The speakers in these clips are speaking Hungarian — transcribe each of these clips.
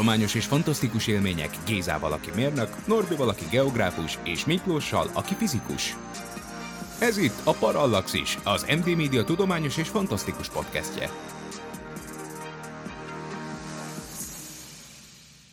Tudományos és fantasztikus élmények Gézával, aki mérnök, Norbival, aki geográfus, és Miklóssal, aki fizikus. Ez itt a Parallaxis, az MD Media tudományos és fantasztikus podcastje.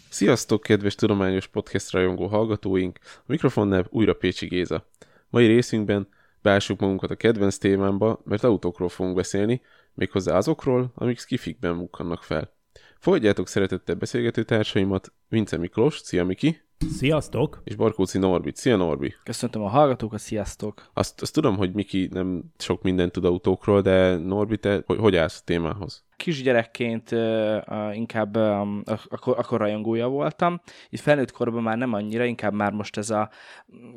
Sziasztok, kedves tudományos podcast rajongó hallgatóink! A mikrofonnál újra Pécsi Géza. Mai részünkben beássuk magunkat a kedvenc témámba, mert autókról fogunk beszélni, méghozzá azokról, amik skifikben mukkannak fel. Fogadjátok szeretettel beszélgető társaimat, Vince Miklós, szia Miki! Sziasztok! És Barkóci Norbi, szia Norbi! Köszöntöm a hallgatókat, sziasztok! Azt, azt tudom, hogy Miki nem sok mindent tud autókról, de Norbi, te hogy, hogy állsz a témához? Kisgyerekként uh, inkább um, akkor, akkor rajongója voltam. Itt felnőtt korban már nem annyira, inkább már most ez a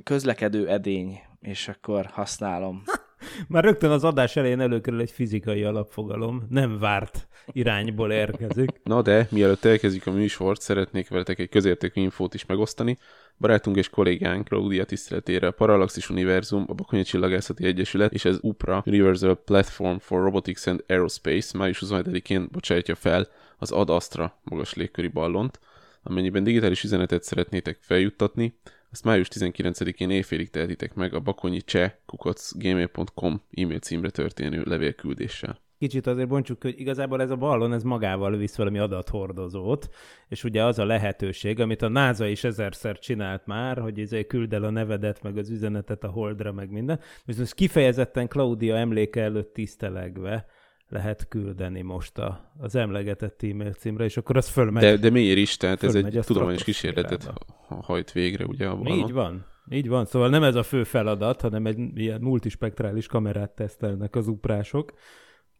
közlekedő edény, és akkor használom. Már rögtön az adás elején előkerül egy fizikai alapfogalom, nem várt irányból érkezik. Na de, mielőtt elkezdjük a műsort, szeretnék veletek egy közértékű infót is megosztani. Barátunk és kollégánk Claudia tiszteletére a Parallaxis Univerzum, a Bakonyi Csillagászati Egyesület és az UPRA Universal Platform for Robotics and Aerospace május 27-én bocsátja fel az Ad Astra magas légköri ballont, amennyiben digitális üzenetet szeretnétek feljuttatni, azt május 19-én éjfélig tehetitek meg a bakonyi cseh kukacgmail.com e-mail címre történő levélküldéssel. Kicsit azért bontsuk, hogy igazából ez a ballon, ez magával visz valami adathordozót, és ugye az a lehetőség, amit a NASA is ezerszer csinált már, hogy izé küld el a nevedet, meg az üzenetet a Holdra, meg minden. Viszont kifejezetten Claudia emléke előtt tisztelegve lehet küldeni most a, az emlegetett e-mail címre, és akkor az fölmegy. De, de miért is? Tehát ez egy tudományos kísérletet hajt végre, ugye? A ballon. Így van. Így van, szóval nem ez a fő feladat, hanem egy ilyen multispektrális kamerát tesztelnek az uprások.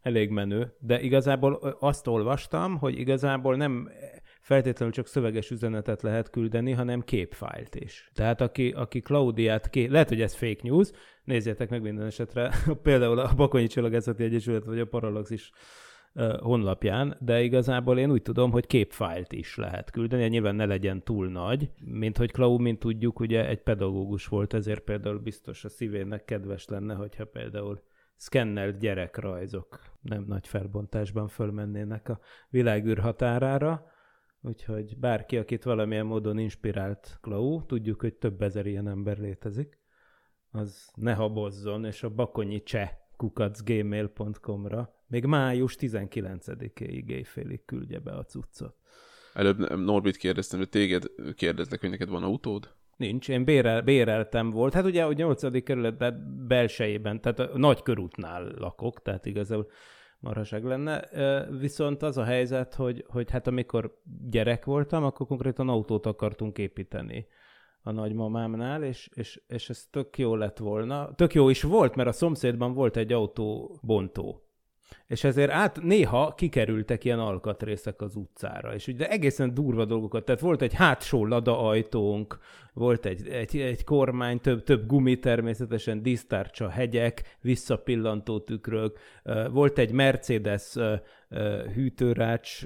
Elég menő, de igazából azt olvastam, hogy igazából nem feltétlenül csak szöveges üzenetet lehet küldeni, hanem képfájlt is. Tehát aki, aki Claudiát, ké... lehet, hogy ez fake news, nézzétek meg minden esetre, például a Bakonyi Csillagászati Egyesület vagy a Parallaxis honlapján, de igazából én úgy tudom, hogy képfájlt is lehet küldeni, nyilván ne legyen túl nagy, mint hogy Klau, mint tudjuk, ugye egy pedagógus volt, ezért például biztos a szívének kedves lenne, hogyha például szkennelt gyerekrajzok nem nagy felbontásban fölmennének a világűr határára, úgyhogy bárki, akit valamilyen módon inspirált Klau, tudjuk, hogy több ezer ilyen ember létezik, az ne habozzon, és a bakonyi cseh kukacgmail.com-ra még május 19-éig éjfélig küldje be a cuccot. Előbb Norbit kérdeztem, hogy téged kérdezlek, hogy neked van autód? Nincs, én bérel, béreltem volt. Hát ugye a 8. kerületben belsejében, tehát a nagy körútnál lakok, tehát igazából marhaság lenne. Viszont az a helyzet, hogy, hogy hát amikor gyerek voltam, akkor konkrétan autót akartunk építeni a nagymamámnál, és, és, és ez tök jó lett volna. Tök jó is volt, mert a szomszédban volt egy autóbontó. És ezért át néha kikerültek ilyen alkatrészek az utcára, és ugye egészen durva dolgokat, tehát volt egy hátsó lada ajtónk, volt egy, egy, egy kormány, több, több gumi természetesen, disztárcsa hegyek, visszapillantó tükrök, volt egy Mercedes hűtőrács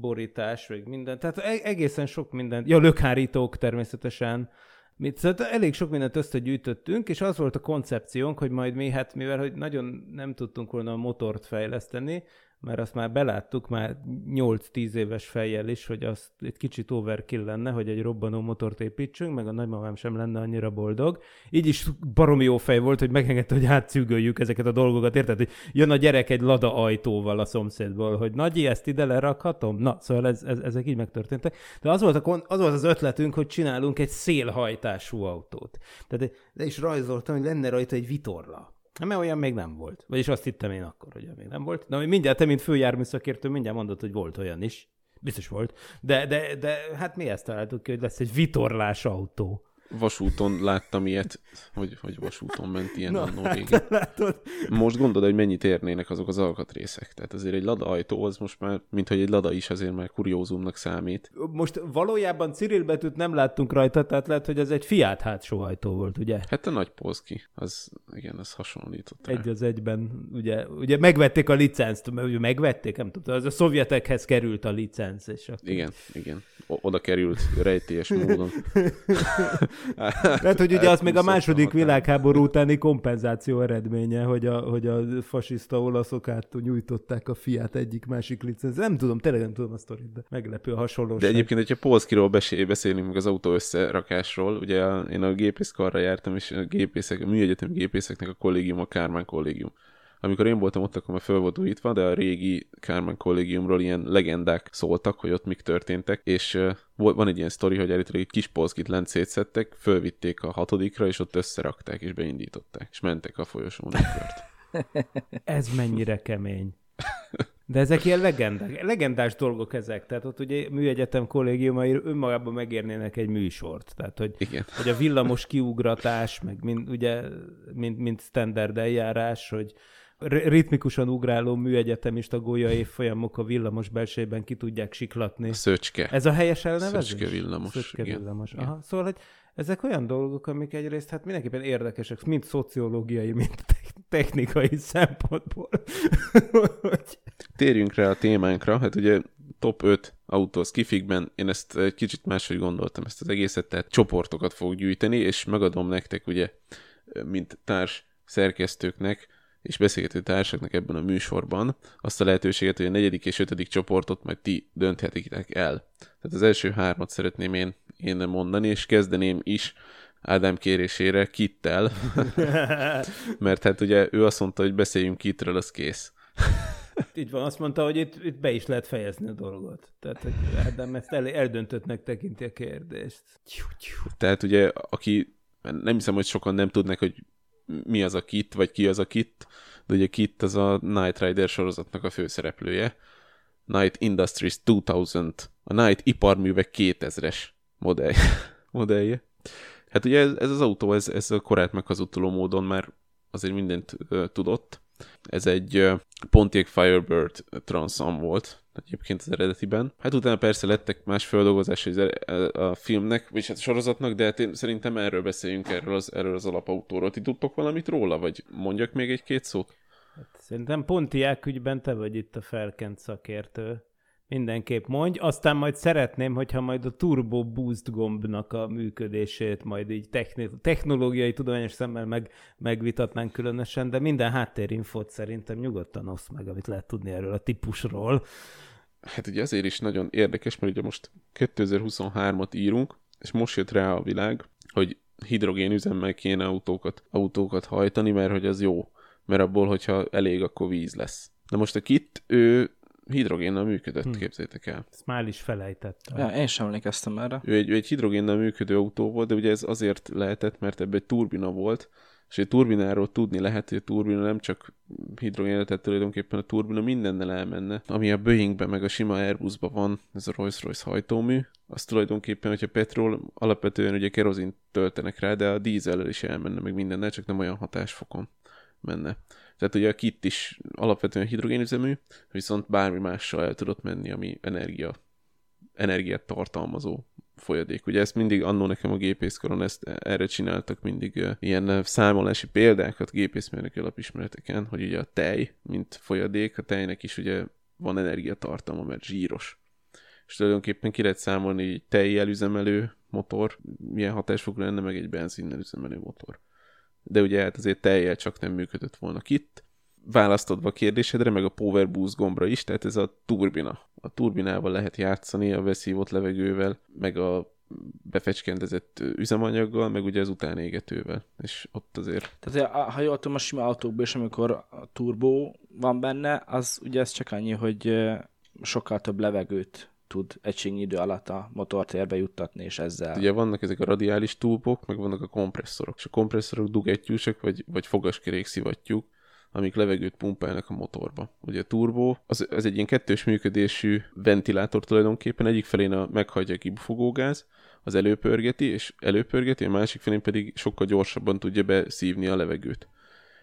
borítás, vagy minden, tehát e-, egészen sok minden, ja, lökhárítók természetesen, Mit, szóval elég sok mindent összegyűjtöttünk, és az volt a koncepciónk, hogy majd mi, hát mivel hogy nagyon nem tudtunk volna a motort fejleszteni, mert azt már beláttuk már 8-10 éves fejjel is, hogy az egy kicsit overkill lenne, hogy egy robbanó motort építsünk, meg a nagymamám sem lenne annyira boldog. Így is baromi jó fej volt, hogy megengedte, hogy átszűgöljük ezeket a dolgokat, érted? Hogy jön a gyerek egy lada ajtóval a szomszédból, hogy nagyi, ezt ide lerakhatom? Na, szóval ez, ez, ezek így megtörténtek. De az volt, a, az volt az ötletünk, hogy csinálunk egy szélhajtású autót. Tehát, de is rajzoltam, hogy lenne rajta egy vitorla mert olyan még nem volt. Vagyis azt hittem én akkor, hogy még nem volt. Na, mindjárt te, mint főjárműszakértő, mindjárt mondod, hogy volt olyan is. Biztos volt. De, de, de hát mi ezt találtuk ki, hogy lesz egy vitorlás autó. Vasúton láttam ilyet, hogy, hogy vasúton ment ilyen annó régen. Látod? Most gondolod, hogy mennyit érnének azok az alkatrészek. Tehát azért egy lada ajtó az most már, mint hogy egy lada is azért már kuriózumnak számít. Most valójában Cyril betűt nem láttunk rajta, tehát lehet, hogy ez egy Fiat hátsó ajtó volt, ugye? Hát a nagy Polski, az igen, az hasonlított. Egy az egyben, ugye, ugye megvették a licenzt, megvették, nem tudom, az a szovjetekhez került a licenc, és akkor... Igen, igen. Oda került rejtélyes módon. Lehet, hogy ugye az még a második világháború utáni kompenzáció eredménye, hogy a, hogy a fasiszta olaszok át nyújtották a Fiat egyik-másik licenc. Nem tudom, tényleg nem tudom a sztorit, de meglepő a hasonlóság. De egyébként, hogyha Polszkiról beszélünk meg az autó összerakásról, ugye én a gépészkarra jártam, és a gépészek, a műegyetem gépészeknek a kollégium a Kármán kollégium. Amikor én voltam ott, akkor már föl volt újítva, de a régi Kármán kollégiumról ilyen legendák szóltak, hogy ott mik történtek, és volt- van egy ilyen sztori, hogy állítólag egy kis polszkit lent szétszettek, fölvitték a hatodikra, és ott összerakták, és beindították, és mentek a folyosón kört. Ez mennyire kemény. De ezek ilyen legendák, legendás dolgok ezek. Tehát ott ugye műegyetem kollégiumai önmagában megérnének egy műsort. Tehát, hogy, Igen. hogy a villamos kiugratás, meg mind, ugye, mint, mint standard eljárás, hogy ritmikusan ugráló műegyetemista gólya évfolyamok a villamos belsejében ki tudják siklatni. A szöcske. Ez a helyes elnevezés? Szöcske villamos, Szöcske igen. villamos. Igen. Aha. Szóval, hogy ezek olyan dolgok, amik egyrészt hát mindenképpen érdekesek, mind szociológiai, mind te- technikai szempontból. Térjünk rá a témánkra, hát ugye top 5 autó skifikben, én ezt egy kicsit máshogy gondoltam ezt az egészet, tehát csoportokat fog gyűjteni, és megadom nektek ugye, mint társ szerkesztőknek, és beszélgető társaknak ebben a műsorban azt a lehetőséget, hogy a negyedik és ötödik csoportot majd ti dönthetitek el. Tehát az első hármat szeretném én, én mondani, és kezdeném is Ádám kérésére Kittel, mert hát ugye ő azt mondta, hogy beszéljünk Kitről, az kész. Így van, azt mondta, hogy itt, itt be is lehet fejezni a dolgot. Tehát, hogy Ádám ezt el, eldöntöttnek tekinti a kérdést. Tehát ugye, aki nem hiszem, hogy sokan nem tudnak, hogy mi az a Kit, vagy ki az a Kit, de ugye Kit az a Night Rider sorozatnak a főszereplője. Night Industries 2000, a Night iparművek 2000-es modell, modellje. Hát ugye ez, ez az autó, ez, ez a korát meghazudtoló módon már azért mindent ö, tudott. Ez egy Pontiac Firebird Transom volt, egyébként az eredetiben. Hát utána persze lettek más feldolgozásai a filmnek, vagy hát a sorozatnak, de hát én szerintem erről beszéljünk, erről az, erről az alapautóról. Ti tudtok valamit róla, vagy mondjak még egy-két szót? Szerintem Pontiák ügyben te vagy itt a felkent szakértő. Mindenképp mondj, aztán majd szeretném, hogyha majd a Turbo Boost gombnak a működését majd így techni- technológiai, tudományos szemmel meg, megvitatnánk különösen, de minden háttérinfót szerintem nyugodtan osz meg, amit lehet tudni erről a típusról. Hát ugye azért is nagyon érdekes, mert ugye most 2023-at írunk, és most jött rá a világ, hogy hidrogén üzemmel kéne autókat, autókat hajtani, mert hogy az jó. Mert abból, hogyha elég, akkor víz lesz. De most a kit, ő hidrogénnel működött, hmm. képzétek el. Ezt már is felejtettem. Ja, én sem emlékeztem erre. Ő egy, ő egy hidrogénnel működő autó volt, de ugye ez azért lehetett, mert ebbe egy turbina volt, és egy turbináról tudni lehet, hogy a turbina nem csak hidrogén, tehát tulajdonképpen a turbina mindennel elmenne. Ami a Boeingben meg a sima Airbusban van, ez a Rolls-Royce hajtómű, az tulajdonképpen, hogyha petrol, alapvetően ugye kerozint töltenek rá, de a dízellel is elmenne meg mindennel, csak nem olyan hatásfokon menne. Tehát ugye a kit is alapvetően hidrogénüzemű, viszont bármi mással el tudott menni, ami energia, energiát tartalmazó folyadék. Ugye ezt mindig annó nekem a gépészkoron ezt erre csináltak mindig uh, ilyen számolási példákat gépészmérnöki alapismereteken, hogy ugye a tej, mint folyadék, a tejnek is ugye van energiatartalma, mert zsíros. És tulajdonképpen ki lehet számolni egy tejjel üzemelő motor, milyen hatásfokú lenne, meg egy benzinnel üzemelő motor. De ugye hát azért teljel csak nem működött volna itt. Választodva a kérdésedre, meg a Power Boost gombra is, tehát ez a turbina. A turbinával lehet játszani, a beszívott levegővel, meg a befecskendezett üzemanyaggal, meg ugye az utánégetővel. És ott azért Tehát ha- jól tudom, a sima autókban is, amikor a turbó van benne, az ugye ez csak annyi, hogy sokkal több levegőt tud egységnyi idő alatt a motortérbe juttatni, és ezzel... Ugye vannak ezek a radiális túlpok, meg vannak a kompresszorok. És a kompresszorok dugettyúsak, vagy, vagy fogaskerék szivattyúk, amik levegőt pumpálnak a motorba. Ugye a turbó, az, az egy ilyen kettős működésű ventilátor tulajdonképpen, egyik felén a meghajtja a kibufogógáz, az előpörgeti, és előpörgeti, a másik felén pedig sokkal gyorsabban tudja beszívni a levegőt.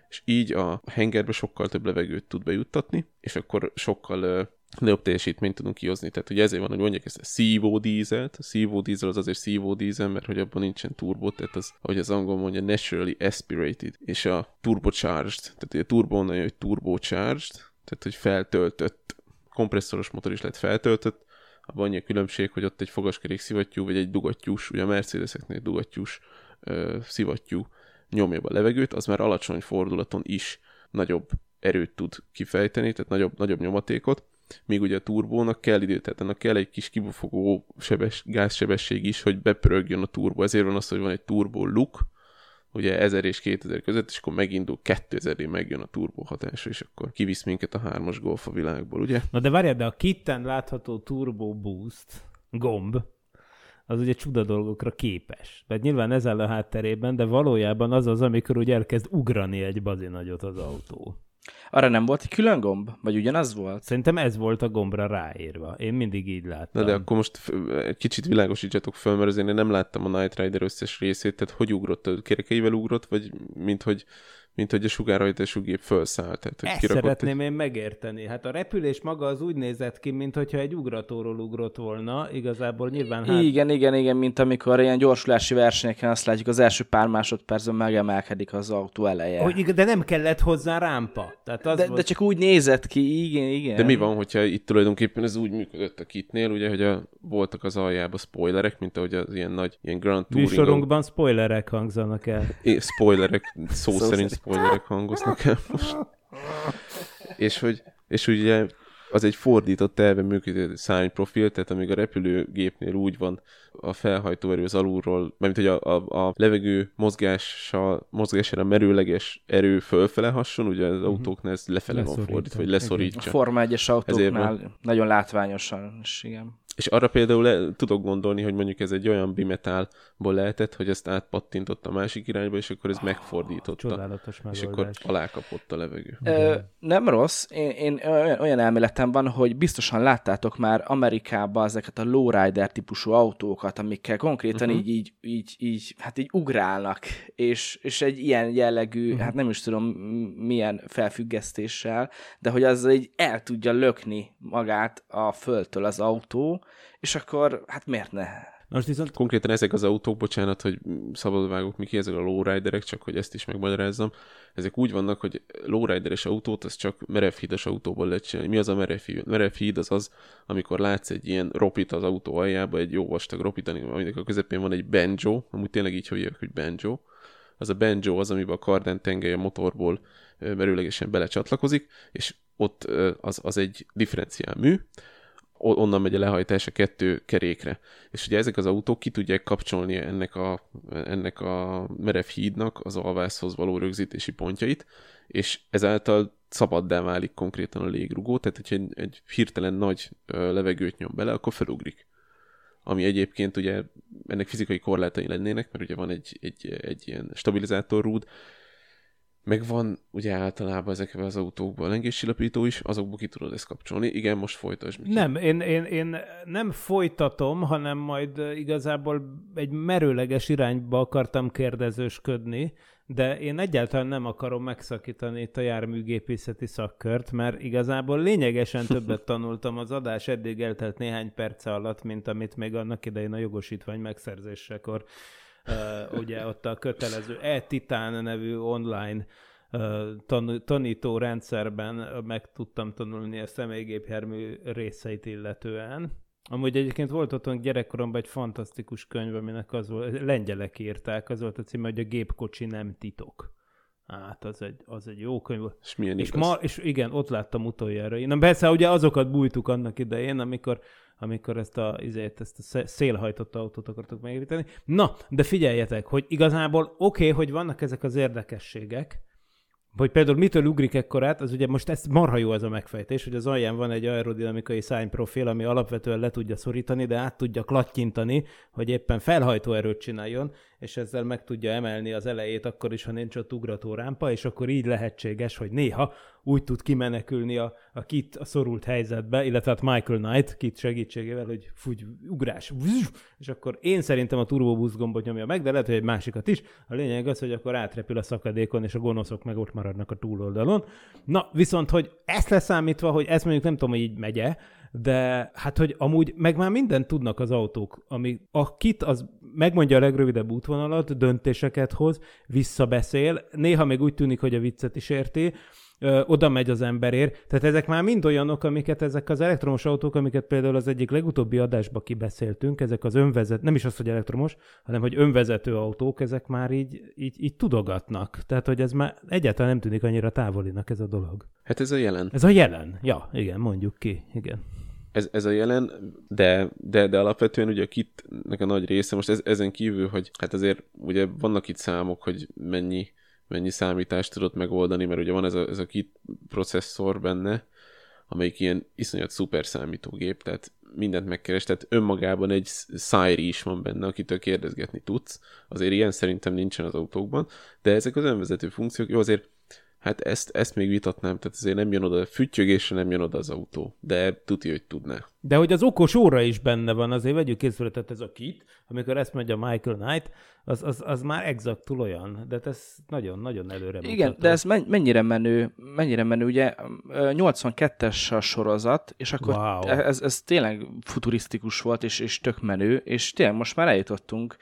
És így a hengerbe sokkal több levegőt tud bejuttatni, és akkor sokkal nagyobb teljesítményt tudunk kihozni. Tehát ugye ezért van, hogy mondják ezt a szívó dízelt. A szívó dízel az azért szívó dízel, mert hogy abban nincsen turbo, tehát az, ahogy az angol mondja, naturally aspirated. És a turbocharged, tehát a turbo onnan jön, hogy turbocharged, tehát hogy feltöltött, kompresszoros motor is lett feltöltött, abban annyi a különbség, hogy ott egy fogaskerék szivattyú, vagy egy dugattyús, ugye a Mercedeseknél dugattyús ö, szivattyú nyomja a levegőt, az már alacsony fordulaton is nagyobb erőt tud kifejteni, tehát nagyobb, nagyobb nyomatékot, míg ugye a turbónak kell idő, tehát ennek kell egy kis kibufogó sebes, gázsebesség is, hogy bepörögjön a turbó. Ezért van az, hogy van egy turbo look, ugye 1000 és 2000 között, és akkor megindul 2000-én megjön a turbó hatása, és akkor kivisz minket a hármas golf a világból, ugye? Na de várjál, de a kitten látható Turbo Boost gomb, az ugye csuda dolgokra képes. Tehát nyilván ez áll a hátterében, de valójában az az, amikor úgy elkezd ugrani egy bazi nagyot az autó. Arra nem volt egy külön gomb? Vagy ugyanaz volt? Szerintem ez volt a gombra ráírva. Én mindig így láttam. Na de akkor most egy kicsit világosítsatok föl, mert azért én nem láttam a Night Rider összes részét, tehát hogy ugrott, a kerekeivel ugrott, vagy mint hogy mint hogy a sugárhajtású gép felszállt. Tehát, hogy Ezt kirakott szeretném én megérteni. Hát a repülés maga az úgy nézett ki, mintha egy ugratóról ugrott volna. Igazából nyilván hát... Igen, igen, igen, mint amikor ilyen gyorsulási versenyeken azt látjuk, az első pár másodpercben megemelkedik az autó eleje. Hogy, igen, de nem kellett hozzá rámpa. Tehát az de, volt... de csak úgy nézett ki, igen, igen. De mi van, hogyha itt tulajdonképpen ez úgy működött a kitnél, ugye, hogy a, voltak az aljába spoilerek, mint ahogy az ilyen nagy, ilyen Grand Touring Műsorunkban spoilerek hangzanak el. É, spoilerek, szó, szó szerint spoilerek hangoznak el most. és, hogy, és ugye az egy fordított elve működő szárnyprofil, tehát amíg a repülőgépnél úgy van a felhajtóerő az alulról, mert hogy a, a, a levegő mozgása, mozgására merőleges erő fölfele hasson, ugye az autóknál ez lefele van fordítva, vagy A leszorítsa. Forma 1-es Ezért autóknál nagyon látványosan, és igen. És arra például le, tudok gondolni, hogy mondjuk ez egy olyan bimetálból lehetett, hogy ezt átpattintott a másik irányba, és akkor ez megfordította. Csodálatos És megoldás. akkor alákapott a levegő. Ö, nem rossz. Én, én olyan, olyan elméletem van, hogy biztosan láttátok már Amerikában ezeket a lowrider típusú autókat, amikkel konkrétan uh-huh. így, így, így, így, hát így ugrálnak, és, és egy ilyen jellegű, uh-huh. hát nem is tudom milyen felfüggesztéssel, de hogy az így el tudja lökni magát a földtől az autó, és akkor hát miért ne? Most viszont Konkrétan ezek az autók, bocsánat, hogy szabadvágok mi ki, ezek a lowriderek, csak hogy ezt is megmagyarázzam, ezek úgy vannak, hogy lowrideres autót, az csak merevhídas autóból lehet csinálni. Mi az a merevhíd? Merevhíd az az, amikor látsz egy ilyen ropit az autó aljába, egy jó vastag ropit, aminek a közepén van egy banjo, amúgy tényleg így hívják, hogy banjo. Az a banjo az, amiben a kardán tengely a motorból merőlegesen belecsatlakozik, és ott az, az egy differenciál mű, o- onnan megy a lehajtás a kettő kerékre. És ugye ezek az autók ki tudják kapcsolni ennek a, ennek a merev hídnak az alvászhoz való rögzítési pontjait, és ezáltal szabaddá válik konkrétan a légrugó, tehát hogyha egy, egy hirtelen nagy levegőt nyom bele, akkor felugrik. Ami egyébként ugye ennek fizikai korlátai lennének, mert ugye van egy, egy, egy ilyen stabilizátorrúd, meg van ugye általában ezekben az autókban lengéscsillapító is, azokból ki tudod ezt kapcsolni. Igen, most folytasd. Miki. nem, én, én, én nem folytatom, hanem majd igazából egy merőleges irányba akartam kérdezősködni, de én egyáltalán nem akarom megszakítani itt a járműgépészeti szakkört, mert igazából lényegesen többet tanultam az adás eddig eltelt néhány perce alatt, mint amit még annak idején a jogosítvány megszerzésekor ugye ott a kötelező e-titán nevű online tan- tanító rendszerben meg tudtam tanulni a személygépjármű részeit illetően. Amúgy egyébként volt otthon gyerekkoromban egy fantasztikus könyv, aminek az volt, lengyelek írták, az volt a címe, hogy a gépkocsi nem titok. Hát, az egy, az egy jó könyv. És milyen És, ma, és igen, ott láttam utoljára. Na persze, ugye azokat bújtuk annak idején, amikor, amikor ezt a, izét, ezt a szé- szélhajtott autót akartok megépíteni. Na, de figyeljetek, hogy igazából oké, okay, hogy vannak ezek az érdekességek, hogy például mitől ugrik ekkorát, az ugye most ez marha jó ez a megfejtés, hogy az alján van egy aerodinamikai szárnyprofil, ami alapvetően le tudja szorítani, de át tudja klattyintani, hogy éppen felhajtó erőt csináljon, és ezzel meg tudja emelni az elejét akkor is, ha nincs ott ugrató rámpa, és akkor így lehetséges, hogy néha úgy tud kimenekülni a, a kit a szorult helyzetbe, illetve hát Michael Knight kit segítségével, hogy fúgy, ugrás, és akkor én szerintem a turbo gombot nyomja meg, de lehet, hogy egy másikat is. A lényeg az, hogy akkor átrepül a szakadékon, és a gonoszok meg ott maradnak a túloldalon. Na, viszont, hogy ezt leszámítva, hogy ezt mondjuk nem tudom, hogy így megye, de hát, hogy amúgy meg már mindent tudnak az autók, ami a kit az megmondja a legrövidebb útvonalat, döntéseket hoz, visszabeszél, néha még úgy tűnik, hogy a viccet is érti, ö, oda megy az emberért. Tehát ezek már mind olyanok, amiket ezek az elektromos autók, amiket például az egyik legutóbbi adásba kibeszéltünk, ezek az önvezet, nem is az, hogy elektromos, hanem hogy önvezető autók, ezek már így, így, így tudogatnak. Tehát, hogy ez már egyáltalán nem tűnik annyira távolinak ez a dolog. Hát ez a jelen. Ez a jelen. Ja, igen, mondjuk ki. Igen. Ez, ez a jelen, de, de, de alapvetően ugye a kitnek a nagy része, most ez, ezen kívül, hogy hát azért ugye vannak itt számok, hogy mennyi mennyi számítást tudott megoldani, mert ugye van ez a, ez a kit processzor benne, amelyik ilyen iszonyat szuper számítógép, tehát mindent megkeres, tehát önmagában egy Siri is van benne, akitől kérdezgetni tudsz. Azért ilyen szerintem nincsen az autókban, de ezek az önvezető funkciók, jó azért Hát ezt, ezt még vitatnám, tehát azért nem jön oda, füttyögésre nem jön oda az autó, de tudja, hogy tudná. De hogy az okos óra is benne van, azért vegyük készületet ez a kit, amikor ezt mondja Michael Knight, az, az, az már exaktul olyan, de ez nagyon-nagyon előre Igen, mutató. de ez mennyire menő, mennyire menő, ugye 82-es a sorozat, és akkor wow. ez, ez tényleg futurisztikus volt, és, és tök menő, és tényleg most már eljutottunk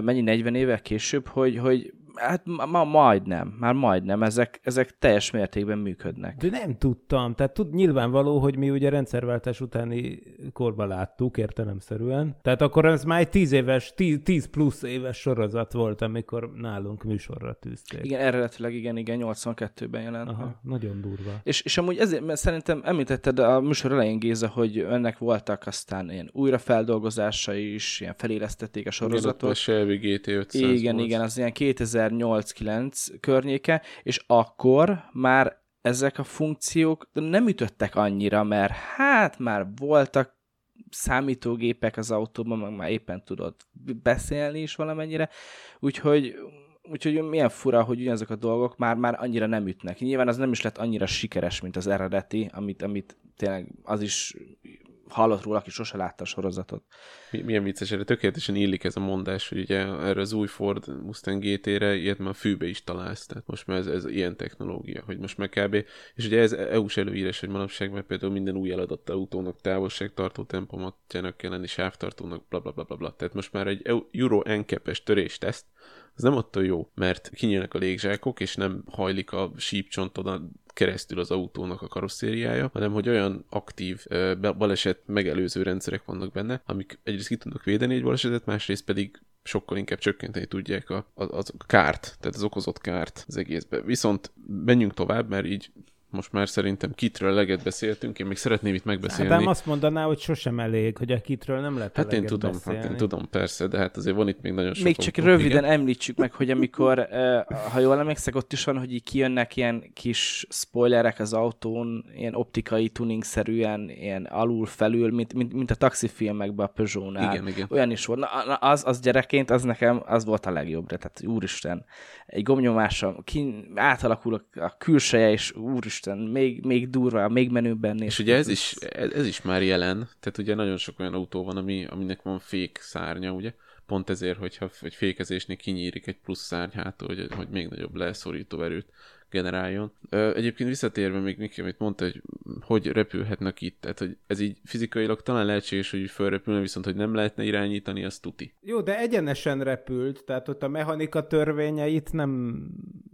mennyi 40 évvel később, hogy, hogy Hát ma majdnem, már majdnem, ezek, ezek teljes mértékben működnek. De nem tudtam, tehát tud, nyilvánvaló, hogy mi ugye rendszerváltás utáni korban láttuk értelemszerűen. Tehát akkor ez már egy 10 éves, 10, 10 plusz éves sorozat volt, amikor nálunk műsorra tűzték. Igen, eredetileg igen, igen, 82-ben jelent. Aha, nagyon durva. És, és amúgy ezért, mert szerintem említetted a műsor elején Géza, hogy ennek voltak aztán ilyen újrafeldolgozásai is, ilyen felélesztették a sorozatot. Igen, a Shelby GT 500 Igen, volt. igen, az ilyen 2000 2008-9 környéke, és akkor már ezek a funkciók nem ütöttek annyira, mert hát már voltak számítógépek az autóban, meg már éppen tudod beszélni is valamennyire, úgyhogy úgyhogy milyen fura, hogy ugyanazok a dolgok már, már annyira nem ütnek. Nyilván az nem is lett annyira sikeres, mint az eredeti, amit, amit tényleg az is hallott róla, aki sose látta a sorozatot. Mi, milyen vicces, erre tökéletesen illik ez a mondás, hogy ugye erre az új Ford Mustang GT-re ilyet már fűbe is találsz, tehát most már ez, ez ilyen technológia, hogy most meg kb. És ugye ez EU-s előírás, hogy manapság, mert például minden új eladott autónak távolságtartó tempomatjának kell lenni, sávtartónak, bla bla bla bla bla. Tehát most már egy Euro NCAP-es törésteszt, az nem attól jó, mert kinyílnak a légzsákok, és nem hajlik a sípcsontod keresztül az autónak a karosszériája, hanem hogy olyan aktív baleset megelőző rendszerek vannak benne, amik egyrészt ki tudnak védeni egy balesetet, másrészt pedig sokkal inkább csökkenteni tudják a, a, a kárt, tehát az okozott kárt az egészben. Viszont menjünk tovább, mert így most már szerintem kitről leget beszéltünk, én még szeretném itt megbeszélni. Hát nem azt mondaná, hogy sosem elég, hogy a kitről nem lehet Hát én tudom, beszélni. hát én tudom, persze, de hát azért van itt még nagyon sok. Még csak autó. röviden Igen. említsük meg, hogy amikor, ha jól emlékszek, ott is van, hogy így kijönnek ilyen kis spoilerek az autón, ilyen optikai tuning-szerűen, ilyen alul-felül, mint, mint, mint a taxifilmekben a Peugeot-nál. Igen, igen. Olyan is volt. Na, az, az gyerekként, az nekem, az volt a legjobb. Tehát úristen, egy gomnyomással átalakul a, a külseje, és úristen, még, még durva, még menőbben. És ugye ez is, ez, ez is már jelen, tehát ugye nagyon sok olyan autó van, ami, aminek van fék szárnya, ugye? Pont ezért, hogyha egy fékezésnél kinyírik egy plusz szárny hátul, hogy, hogy még nagyobb leszorító erőt generáljon. Egyébként visszatérve még Miki, amit mondta, hogy hogy repülhetnek itt, tehát hogy ez így fizikailag talán lehetséges, hogy fölrepülne, viszont hogy nem lehetne irányítani, az tuti. Jó, de egyenesen repült, tehát ott a mechanika törvényeit nem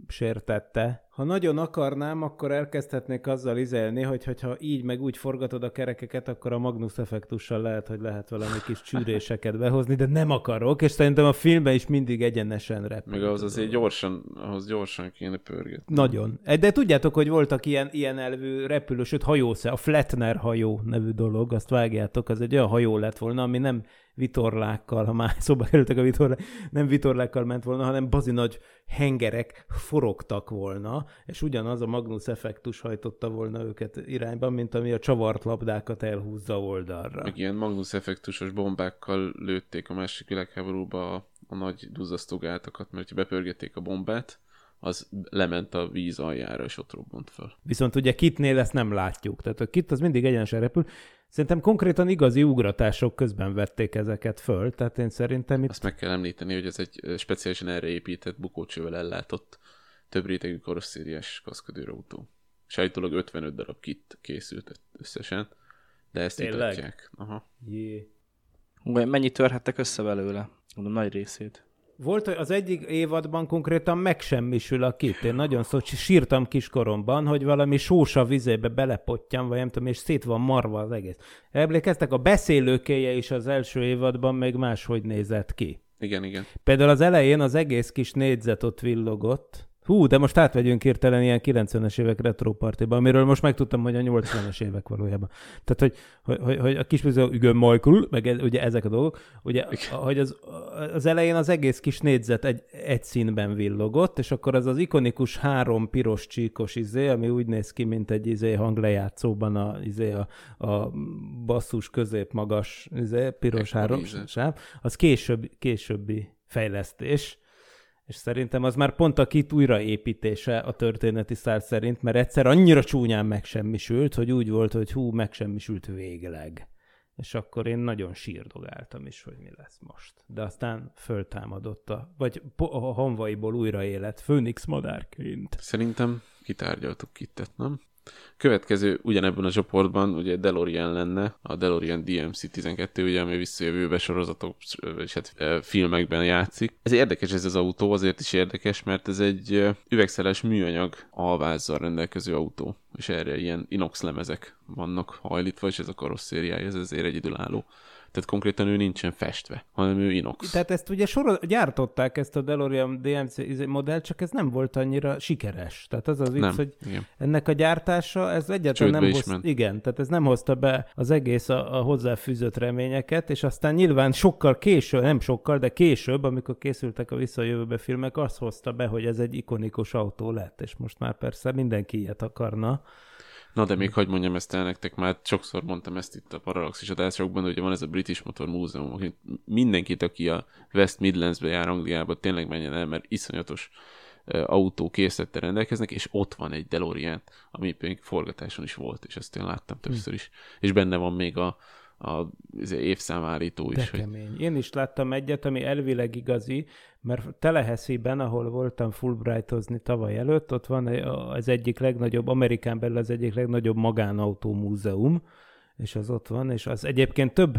sértette. Ha nagyon akarnám, akkor elkezdhetnék azzal izelni, hogy ha így meg úgy forgatod a kerekeket, akkor a Magnus effektussal lehet, hogy lehet valami kis csűréseket behozni, de nem akarok, és szerintem a filmben is mindig egyenesen repül. Meg ahhoz azért gyorsan, ahhoz gyorsan kéne pörgetni. Nagyon. De tudjátok, hogy voltak ilyen, ilyen elvű repülő, sőt hajósze, a Flatner hajó nevű dolog, azt vágjátok, az egy olyan hajó lett volna, ami nem vitorlákkal, ha már szóba kerültek a vitorlák, nem vitorlákkal ment volna, hanem bazi nagy hengerek forogtak volna, és ugyanaz a Magnus effektus hajtotta volna őket irányban, mint ami a csavart labdákat elhúzza oldalra. Meg ilyen Magnus effektusos bombákkal lőtték a másik világháborúba a a nagy duzzasztó gátakat, mert ha bepörgették a bombát, az lement a víz aljára, és ott robbant föl. Viszont ugye kitnél ezt nem látjuk. Tehát a kit az mindig egyenesen repül. Szerintem konkrétan igazi ugratások közben vették ezeket föl, tehát én szerintem itt... Azt meg kell említeni, hogy ez egy speciálisan erre épített bukócsővel ellátott több rétegű karosszériás kaszkadőrautó. És állítólag 55 darab kit készült összesen, de ezt Tényleg? vitatják. Aha. Jé. Vagy Mennyi törhettek össze belőle? Mondom, nagy részét. Volt, az egyik évadban konkrétan megsemmisül a kit. Én nagyon szó, sírtam kiskoromban, hogy valami sósa vizébe belepottyan, vagy nem tudom, és szét van marva az egész. Emlékeztek, a beszélőkéje is az első évadban még máshogy nézett ki. Igen, igen. Például az elején az egész kis négyzet ott villogott. Hú, de most átvegyünk hirtelen ilyen 90-es évek retropartiba, amiről most megtudtam, hogy a 80-es évek valójában. Tehát, hogy, hogy, hogy, hogy a kis igen, Michael, meg ez, ugye ezek a dolgok, ugye, hogy az, az elején az egész kis négyzet egy, egy színben villogott, és akkor az az ikonikus három piros csíkos izé, ami úgy néz ki, mint egy izé hanglejátszóban a, izé a, a basszus közép magas izé, piros három Equalizer. sáv, az később, későbbi fejlesztés, és szerintem az már pont a kit újraépítése a történeti szár szerint, mert egyszer annyira csúnyán megsemmisült, hogy úgy volt, hogy hú, megsemmisült végleg. És akkor én nagyon sírdogáltam is, hogy mi lesz most. De aztán föltámadott a, vagy a honvaiból újra élet, Főnix madárként. Szerintem kitárgyaltuk kittet, nem? Következő ugyanebben a csoportban ugye DeLorean lenne, a DeLorean DMC-12, ugye, ami visszajövőbe sorozatok, és hát filmekben játszik. Ez érdekes ez az autó, azért is érdekes, mert ez egy üvegszeles műanyag alvázzal rendelkező autó, és erre ilyen inox lemezek vannak hajlítva, és ez a karosszériája, ez ezért egyedülálló. Tehát konkrétan ő nincsen festve, hanem ő inox. Tehát ezt ugye soro- gyártották ezt a DeLorean DMC izé modell, csak ez nem volt annyira sikeres. Tehát az az vicc, Nem, hogy igen. ennek a gyártása, ez egyáltalán Csődbe nem is hoz... ment. Igen, tehát ez nem hozta be az egész a, a hozzáfűzött reményeket, és aztán nyilván sokkal később, nem sokkal, de később, amikor készültek a visszajövőbe filmek, azt hozta be, hogy ez egy ikonikus autó lett, és most már persze mindenki ilyet akarna. Na de még hagyd mondjam ezt el nektek, már sokszor mondtam ezt itt a Parallaxis adásokban, hogy van ez a British Motor Múzeum, akit mindenkit, aki a West Midlandsbe jár Angliába, tényleg menjen el, mert iszonyatos autó készlettel rendelkeznek, és ott van egy DeLorean, ami még forgatáson is volt, és ezt én láttam többször is. És benne van még a, a izé, évszámállító De is, hogy kemény. Én is láttam egyet, ami elvileg igazi, mert Teleheszi-ben, ahol voltam Fulbrightozni tavaly előtt, ott van az egyik legnagyobb, Amerikán belül az egyik legnagyobb magánautó múzeum, és az ott van, és az egyébként több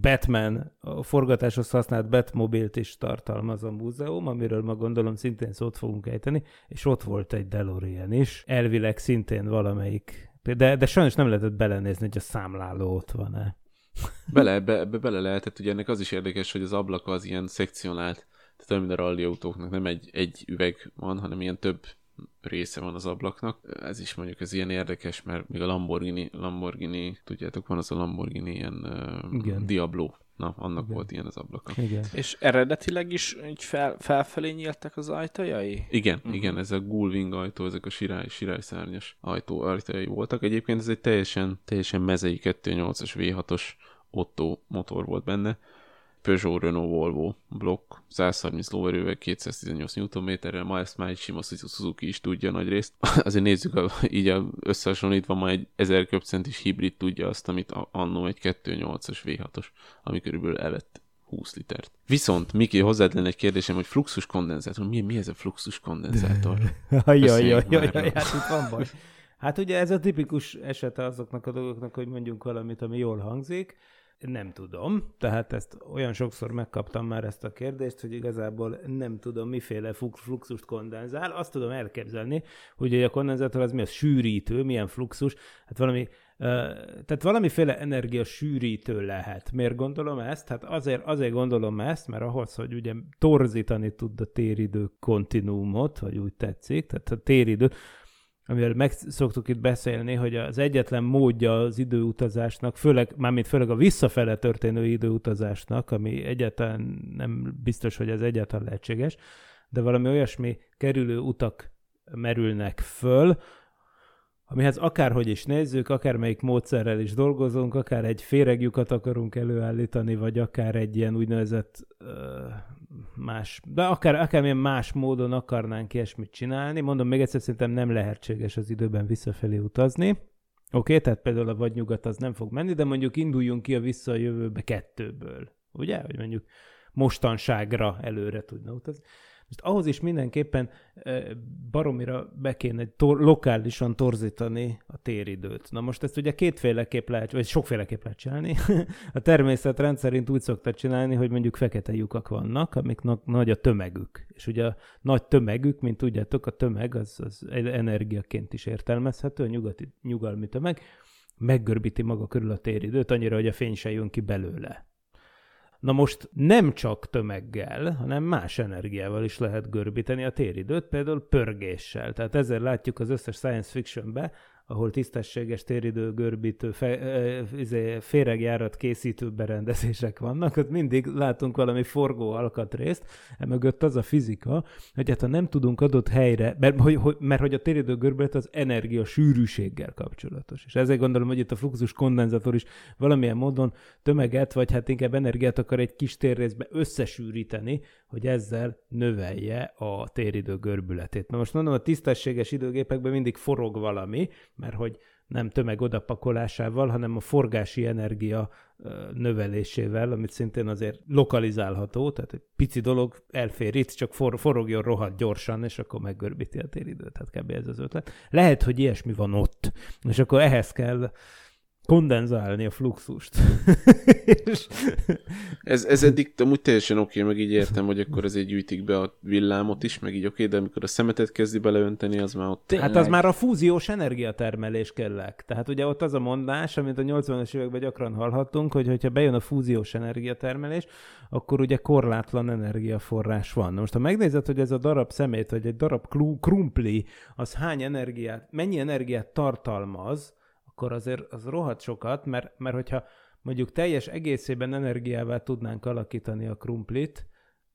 Batman, a forgatáshoz használt Batmobilt is tartalmaz a múzeum, amiről ma gondolom szintén szót fogunk ejteni, és ott volt egy DeLorean is, elvileg szintén valamelyik, de, de sajnos nem lehetett belenézni, hogy a számláló ott van-e. Bele, ebbe, ebbe bele lehetett, ugye ennek az is érdekes, hogy az ablak az ilyen szekcionált, tehát olyan, mint a rally autóknak nem egy, egy üveg van, hanem ilyen több része van az ablaknak. Ez is mondjuk ez ilyen érdekes, mert még a Lamborghini, Lamborghini, tudjátok, van az a Lamborghini ilyen Igen. Diablo. Na, annak Igen. volt ilyen az ablaka. Igen. És eredetileg is így fel, felfelé nyíltak az ajtajai? Igen, uh-huh. igen, ez a gullwing ajtó, ezek a sirály, sirályszárnyas ajtó ajtajai voltak. Egyébként ez egy teljesen, teljesen mezei 2.8-as V6-os Otto motor volt benne. Peugeot, Renault, Volvo blokk, 130 lóerővel, 218 Nm-rel, ma ezt már egy sima Suzuki is tudja nagy részt. Azért nézzük, a, így a, összehasonlítva ma egy 1000 köbcentis hibrid tudja azt, amit annó egy 2.8-as V6-os, ami körülbelül evett 20 litert. Viszont, Miki, hozzád lenne egy kérdésem, hogy fluxus kondenzátor, mi, mi ez a fluxus kondenzátor? Jaj, jaj, jaj, jaj, hát itt van baj. Hát ugye ez a tipikus esete azoknak a dolgoknak, hogy mondjunk valamit, ami jól hangzik. Nem tudom, tehát ezt olyan sokszor megkaptam már ezt a kérdést, hogy igazából nem tudom, miféle flux- fluxust kondenzál. Azt tudom elképzelni, hogy a kondenzátor az mi az sűrítő, milyen fluxus, hát valami, tehát valamiféle energia sűrítő lehet. Miért gondolom ezt? Hát azért, azért gondolom ezt, mert ahhoz, hogy ugye torzítani tud a téridő kontinuumot, hogy úgy tetszik, tehát a téridő, amivel meg szoktuk itt beszélni, hogy az egyetlen módja az időutazásnak, főleg, mármint főleg a visszafele történő időutazásnak, ami egyáltalán nem biztos, hogy ez egyáltalán lehetséges, de valami olyasmi kerülő utak merülnek föl, amihez akárhogy is nézzük, akármelyik módszerrel is dolgozunk, akár egy féreglyukat akarunk előállítani, vagy akár egy ilyen úgynevezett más, de akár, akármilyen más módon akarnánk ilyesmit csinálni. Mondom, még egyszer szerintem nem lehetséges az időben visszafelé utazni. Oké, okay, tehát például a vadnyugat az nem fog menni, de mondjuk induljunk ki a vissza a jövőbe kettőből. Ugye? Hogy mondjuk mostanságra előre tudna utazni. Most ahhoz is mindenképpen baromira be kéne tor- lokálisan torzítani a téridőt. Na most ezt ugye kétféleképp lehet, vagy sokféleképp lehet csinálni. a természet rendszerint úgy szokta csinálni, hogy mondjuk fekete lyukak vannak, amiknek nagy a tömegük. És ugye a nagy tömegük, mint tudjátok, a tömeg az, az energiaként is értelmezhető, a nyugati, nyugalmi tömeg, meggörbíti maga körül a téridőt, annyira, hogy a fény se jön ki belőle. Na most nem csak tömeggel, hanem más energiával is lehet görbíteni a téridőt, például pörgéssel. Tehát ezzel látjuk az összes science fictionbe, ahol tisztességes téridő görbítő, fe, izé, féregjárat készítő berendezések vannak, ott mindig látunk valami forgó alkatrészt, emögött az a fizika, hogy hát ha nem tudunk adott helyre, mert hogy, hogy, mert hogy a téridő görbület az energia sűrűséggel kapcsolatos. És ezért gondolom, hogy itt a fluxus kondenzátor is valamilyen módon tömeget, vagy hát inkább energiát akar egy kis térrészbe összesűríteni, hogy ezzel növelje a téridő görbületét. Na most mondom, a tisztességes időgépekben mindig forog valami, mert hogy nem tömeg odapakolásával, hanem a forgási energia növelésével, amit szintén azért lokalizálható, tehát egy pici dolog elfér itt, csak for, forogjon rohadt gyorsan, és akkor meggörbíti a téridőt, tehát kb. ez az ötlet. Lehet, hogy ilyesmi van ott, és akkor ehhez kell kondenzálni a fluxust. és... ez, ez eddig amúgy teljesen oké, okay, meg így értem, hogy akkor azért gyűjtik be a villámot is, meg így oké, okay, de amikor a szemetet kezdi beleönteni, az már ott... Tényleg. Hát az már a fúziós energiatermelés kellek. Tehát ugye ott az a mondás, amit a 80-as években gyakran hallhattunk, hogy hogyha bejön a fúziós energiatermelés, akkor ugye korlátlan energiaforrás van. Na most ha megnézed, hogy ez a darab szemét, vagy egy darab krumpli, az hány energiát, mennyi energiát tartalmaz, akkor azért az rohadt sokat, mert, mert hogyha mondjuk teljes egészében energiává tudnánk alakítani a krumplit,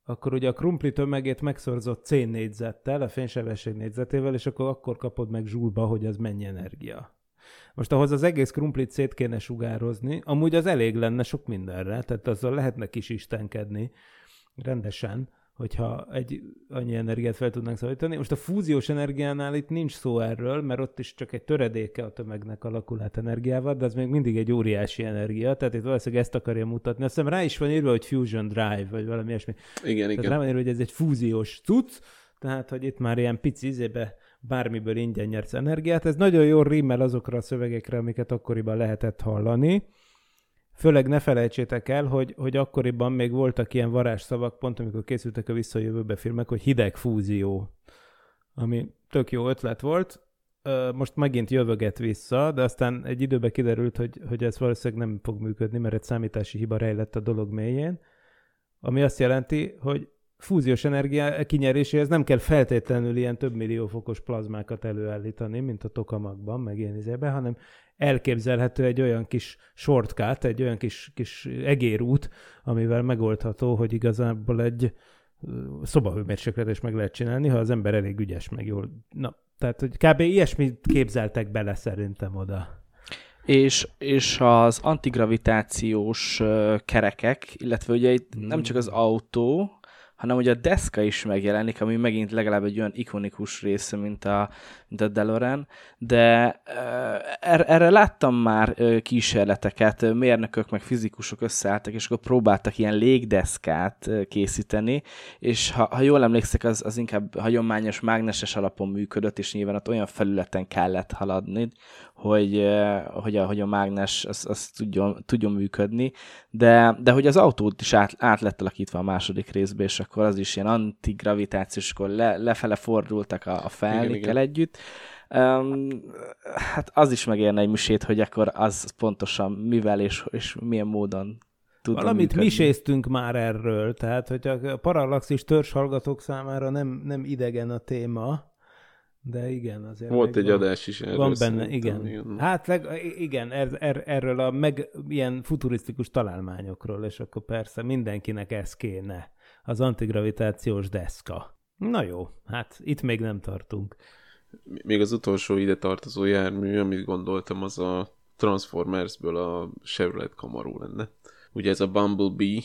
akkor ugye a krumpli tömegét megszorzott C négyzettel, a fénysebesség négyzetével, és akkor akkor kapod meg zsúlba, hogy az mennyi energia. Most ahhoz az egész krumplit szét kéne sugározni, amúgy az elég lenne sok mindenre, tehát azzal lehetne kis istenkedni rendesen, hogyha egy annyi energiát fel tudnánk szabadítani. Most a fúziós energiánál itt nincs szó erről, mert ott is csak egy töredéke a tömegnek alakul át energiával, de az még mindig egy óriási energia, tehát itt valószínűleg ezt akarja mutatni. Azt hiszem rá is van írva, hogy Fusion Drive, vagy valami ilyesmi. Igen, tehát igen. Rá van írva, hogy ez egy fúziós cucc, tehát, hogy itt már ilyen pici izébe bármiből ingyen nyersz energiát. Ez nagyon jól rímel azokra a szövegekre, amiket akkoriban lehetett hallani. Főleg ne felejtsétek el, hogy, hogy akkoriban még voltak ilyen varázsszavak, pont amikor készültek a visszajövőbe filmek, hogy hideg fúzió, ami tök jó ötlet volt. Most megint jövöget vissza, de aztán egy időben kiderült, hogy, hogy ez valószínűleg nem fog működni, mert egy számítási hiba rejlett a dolog mélyén, ami azt jelenti, hogy fúziós energia kinyeréséhez nem kell feltétlenül ilyen több millió fokos plazmákat előállítani, mint a tokamakban, meg ilyen izében, hanem elképzelhető egy olyan kis shortcut, egy olyan kis, kis egérút, amivel megoldható, hogy igazából egy szobahőmérséklet is meg lehet csinálni, ha az ember elég ügyes, meg jól. Na, tehát, hogy kb. ilyesmit képzeltek bele szerintem oda. És, és az antigravitációs kerekek, illetve ugye itt nem csak az autó, hanem ugye a deszka is megjelenik, ami megint legalább egy olyan ikonikus része, mint a, mint a DeLorean, de er, erre láttam már kísérleteket, mérnökök meg fizikusok összeálltak, és akkor próbáltak ilyen légdeszkát készíteni, és ha, ha jól emlékszek, az, az inkább hagyományos mágneses alapon működött, és nyilván ott olyan felületen kellett haladni, hogy, hogy, a, hogy a mágnes az, az tudjon, tudjon működni, de, de hogy az autót is át, át lett alakítva a második részbe, és akkor az is ilyen antigravitációs, akkor le, lefele fordultak a, a felnikkel együtt. Um, hát az is megérne egy misét, hogy akkor az pontosan mivel és, és milyen módon tud Valamit működni. miséztünk már erről, tehát hogy a parallaxis törzs hallgatók számára nem, nem idegen a téma, de igen, azért. Volt egy van, adás is erről. Van benne, igen. igen. Hát leg, igen, er, er, erről a meg ilyen futurisztikus találmányokról, és akkor persze mindenkinek ez kéne. Az antigravitációs deszka. Na jó, hát itt még nem tartunk. Még az utolsó ide tartozó jármű, amit gondoltam, az a Transformersből a Chevrolet Camaro lenne. Ugye ez a Bumblebee,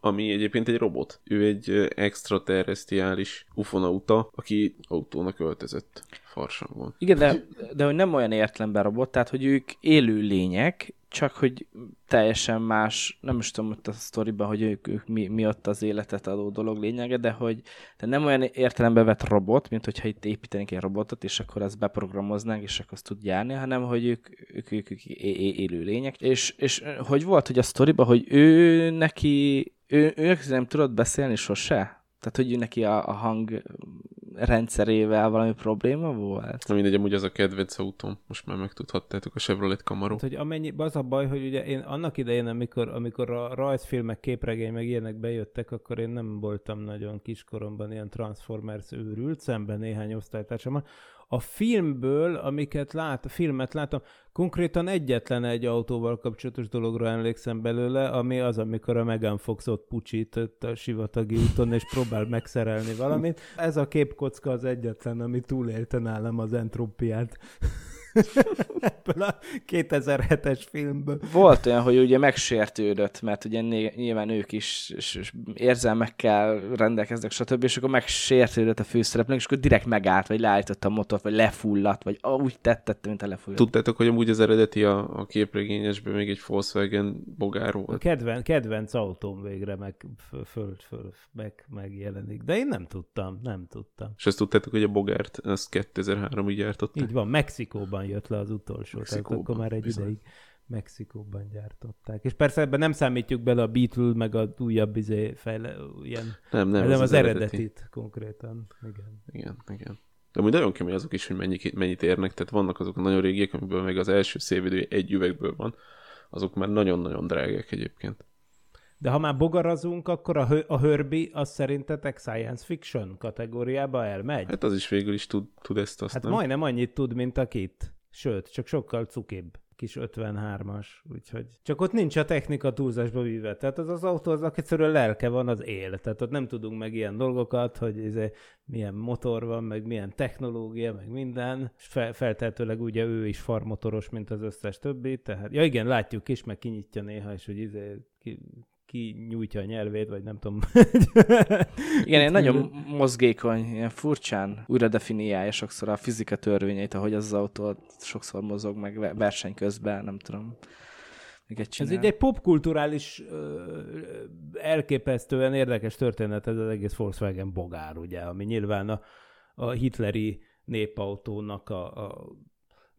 ami egyébként egy robot. Ő egy extraterrestriális ufonauta, aki autónak öltözött farsangon. Igen, de, de hogy nem olyan értelemben robot, tehát hogy ők élő lények, csak hogy teljesen más, nem is tudom ott a sztoriban, hogy ők, ők mi, mi ott az életet adó dolog lényege, de hogy de nem olyan értelemben vett robot, mint hogyha itt építenénk egy robotot, és akkor azt beprogramoznánk, és akkor azt tud járni, hanem hogy ők, ők, ők, ők élő lények. És, és hogy volt, hogy a sztoriban, hogy ő neki, ő, ő nem tudott beszélni sose? Tehát, hogy ő neki a, a hang rendszerével valami probléma volt? Na mindegy, amúgy az a kedvenc autóm. Most már megtudhattátok a Chevrolet Camaro. Hát, hogy amennyi, az a baj, hogy ugye én annak idején, amikor, amikor a rajzfilmek, képregény, meg ilyenek bejöttek, akkor én nem voltam nagyon kiskoromban ilyen Transformers őrült, szemben néhány osztálytársammal. A filmből, amiket lát, a filmet láttam, konkrétan egyetlen egy autóval kapcsolatos dologra emlékszem belőle, ami az, amikor a Megan Fox ott pucsított a sivatagi úton, és próbál megszerelni valamit. Ez a képkocka az egyetlen, ami túlélte nálam az entrópiát. Ebből a 2007-es filmből. Volt olyan, hogy ugye megsértődött, mert ugye nyilván ők is és, és érzelmekkel rendelkeznek, stb. És akkor megsértődött a főszereplőnk, és akkor direkt megállt, vagy leállította a motort, vagy lefulladt, vagy úgy tettette, mint a lefulladt. Tudtátok, hogy amúgy az eredeti a, a képregényesben még egy Volkswagen bogár A volt? kedven, kedvenc autóm végre meg, föl, föl, föl, meg, megjelenik. De én nem tudtam, nem tudtam. És azt tudtátok, hogy a bogárt azt 2003-ig gyártották? Így van, Mexikóban jött le az utolsó, tehát Mexikóban, akkor már egy bizony. ideig Mexikóban gyártották. És persze ebben nem számítjuk bele a Beatle, meg a újabb izé fejle, ilyen, Nem, nem, nem az, az eredeti. eredetit konkrétan. Igen. Igen, igen. De amúgy nagyon kemény azok is, hogy mennyi, mennyit érnek, tehát vannak azok a nagyon régiek, amiből még az első szévidő egy üvegből van, azok már nagyon-nagyon drágák egyébként. De ha már bogarazunk, akkor a, hö- a Herbie az szerintetek science fiction kategóriába elmegy? Hát az is végül is tud, tud ezt azt, Hát nem? majdnem annyit tud, mint a kit. Sőt, csak sokkal cukibb. Kis 53-as, úgyhogy... Csak ott nincs a technika túlzásba víve. Tehát az az autó, az egyszerűen lelke van, az él. Tehát ott nem tudunk meg ilyen dolgokat, hogy izé, milyen motor van, meg milyen technológia, meg minden. Fel, feltehetőleg ugye ő is farmotoros, mint az összes többi. Tehát, ja igen, látjuk is, meg kinyitja néha, és hogy izé, ki, ki nyújtja a nyelvét, vagy nem tudom. Igen, egy nagyon mozgékony, ilyen furcsán újra definiálja sokszor a fizika törvényeit, ahogy az, az autó sokszor mozog meg ve- verseny közben, nem tudom. Ez így egy popkulturális, elképesztően érdekes történet ez az egész Volkswagen bogár, ugye, ami nyilván a, a hitleri népautónak a, a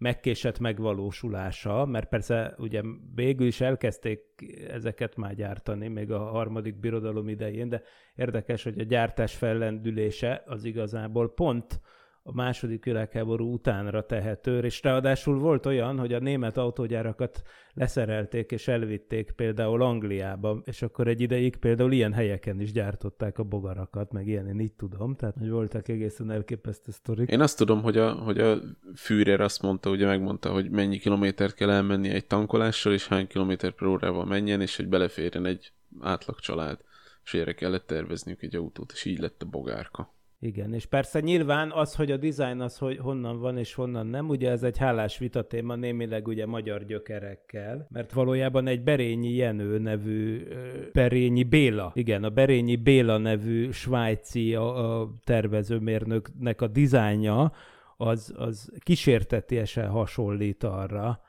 megkésett megvalósulása, mert persze ugye végül is elkezdték ezeket már gyártani, még a harmadik birodalom idején, de érdekes, hogy a gyártás fellendülése az igazából pont a második világháború utánra tehető, és ráadásul volt olyan, hogy a német autógyárakat leszerelték és elvitték például Angliába, és akkor egy ideig például ilyen helyeken is gyártották a bogarakat, meg ilyen, én így tudom, tehát hogy voltak egészen elképesztő sztorik. Én azt tudom, hogy a, hogy a Führer azt mondta, ugye megmondta, hogy mennyi kilométert kell elmenni egy tankolással, és hány kilométer per órával menjen, és hogy beleférjen egy átlag család. És erre kellett tervezniük egy autót, és így lett a bogárka. Igen, és persze nyilván az, hogy a design az, hogy honnan van és honnan nem, ugye ez egy hálás vitatéma némileg ugye magyar gyökerekkel, mert valójában egy Berényi Jenő nevű, Berényi Béla, igen, a Berényi Béla nevű svájci a, a tervezőmérnöknek a dizájnja, az, az kísértetiesen hasonlít arra,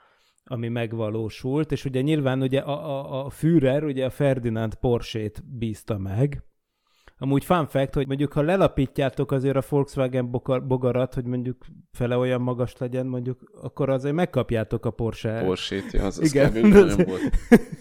ami megvalósult, és ugye nyilván ugye a, a, a Führer ugye a Ferdinand Porsche-t bízta meg, Amúgy fun fact, hogy mondjuk ha lelapítjátok azért a Volkswagen bogarat, hogy mondjuk fele olyan magas legyen, mondjuk, akkor azért megkapjátok a Porsche. Porsét, ja, az, az Igen. kb. nem volt.